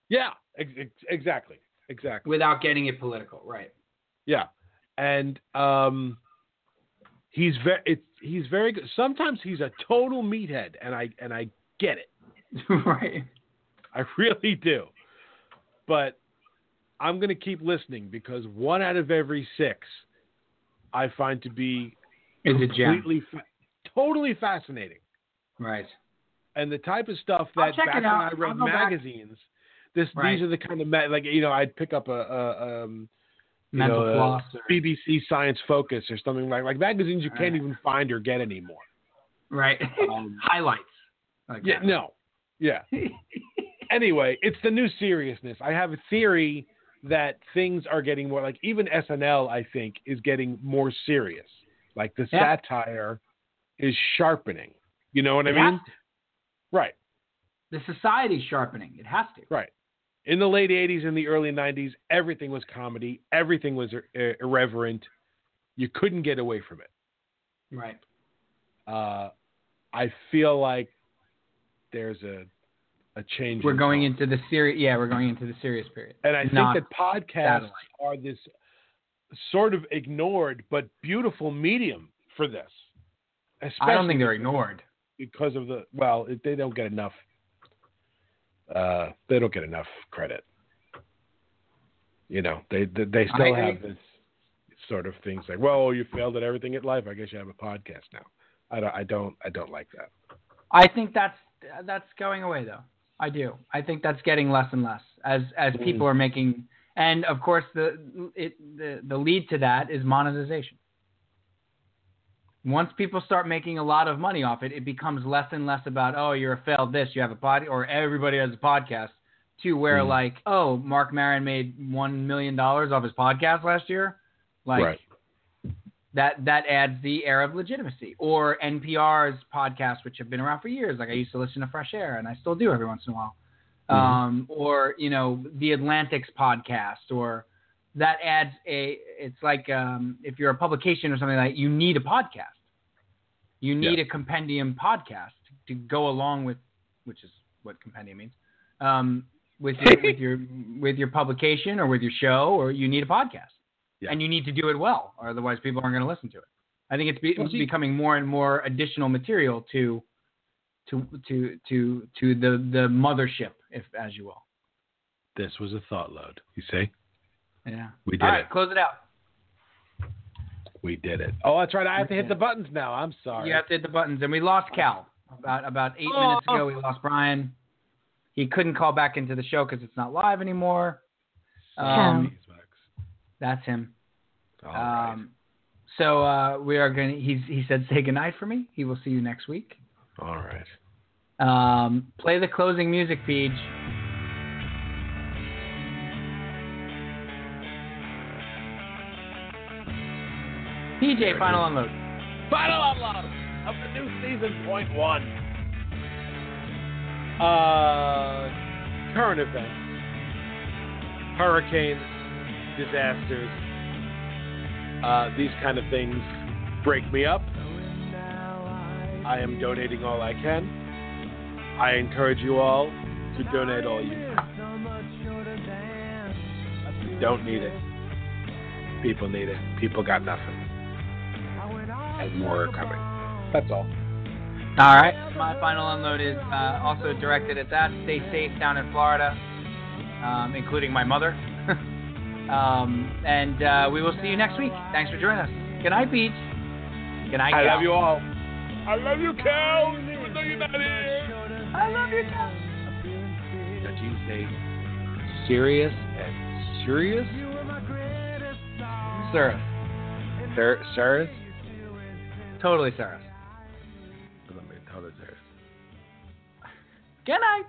yeah, ex- ex- exactly. Exactly. without getting it political. Right. Yeah. And um, he's very, it's, he's very good. Sometimes he's a total meathead, and I, and I get it. right. I really do. But I'm going to keep listening because one out of every six I find to be Is completely, fa- totally fascinating. Right. And the type of stuff that back when. I read back. magazines, this Right. these are the kind of ma- like you know I'd pick up a, a um, you Mental know, a floss. or- BBC Science Focus or something like like magazines you can't even find or get anymore. Right. Um, Highlights. Like Yeah, that. no, yeah. anyway, it's the new seriousness. I have a theory that things are getting more like even SNL. I think is getting more serious. Like the Yeah. satire is sharpening. You know what I mean? Right, The society's sharpening. It has to. right. In the late '80s and the early '90s, everything was comedy. Everything was ir- irreverent. You couldn't get away from it. Right. Uh, I feel like there's a a change. We're going into the serious. Yeah, we're going into the serious period. And I think that podcasts satellite. are this sort of ignored but beautiful medium for this. Especially I don't think they're ignored. because of the well, they don't get enough. Uh, they don't get enough credit. You know, they they, they still have this sort of things like, well, you failed at everything in life. I guess you have a podcast now. I don't, I don't, I don't like that. I think that's that's going away though. I do. I think that's getting less and less as as Mm. people are making and of course the it the the lead to that is monetization. Once people start making a lot of money off it, it becomes less and less about oh you're a failed this, you have a pod or everybody has a podcast to where Mm. like oh Marc Maron made 1 million dollars off his podcast last year. Like right. That that adds the air of legitimacy. Or NPR's podcasts, which have been around for years. Like I used to listen to Fresh Air, and I still do every once in a while. Mhm. Um, or you know the Atlantic's podcast, or that adds a. It's like um, if you're a publication or something like that, you need a podcast. You need Yeah. a compendium podcast to go along with, which is what compendium means. Um, with your with your with your publication or with your show, or you need a podcast Yeah. and you need to do it well, or otherwise people aren't going to listen to it. I think it's be, Well, see- becoming more and more additional material to to to to to the the mothership, if as you will. This was a thought load. You see, Yeah. we did All right, it. close it out. We did it. Oh, that's right. I have to hit the buttons now. I'm sorry. You have to hit the buttons, and we lost Cal about about eight Oh. minutes ago. We lost Brian. He couldn't call back into the show because it's not live anymore. Um, that's him. All right. Um, so uh, we are going. to He's he said say goodnight for me. He will see you next week. All right. Um, play the closing music, Peach. PJ, final unload. Final unload of the new season, point one. Uh, current events, hurricanes, disasters, uh, these kind of things break me up. I am donating all I can. I encourage you all to donate all you can. Don't need it. People need it. People got nothing. And more are coming. That's all. All right. My final unload is uh, also directed at that. Stay safe down in Florida, um, including my mother. um, and uh, we will see you next week. Thanks for joining us. Good night, Peach. Good night, I Cal. love you all. I love you, Cal, even though you're not here. I love you, Cal. Did you say serious and serious? Sir. Sir, sirs? Totally, Sarah. Let me tell the. Good night.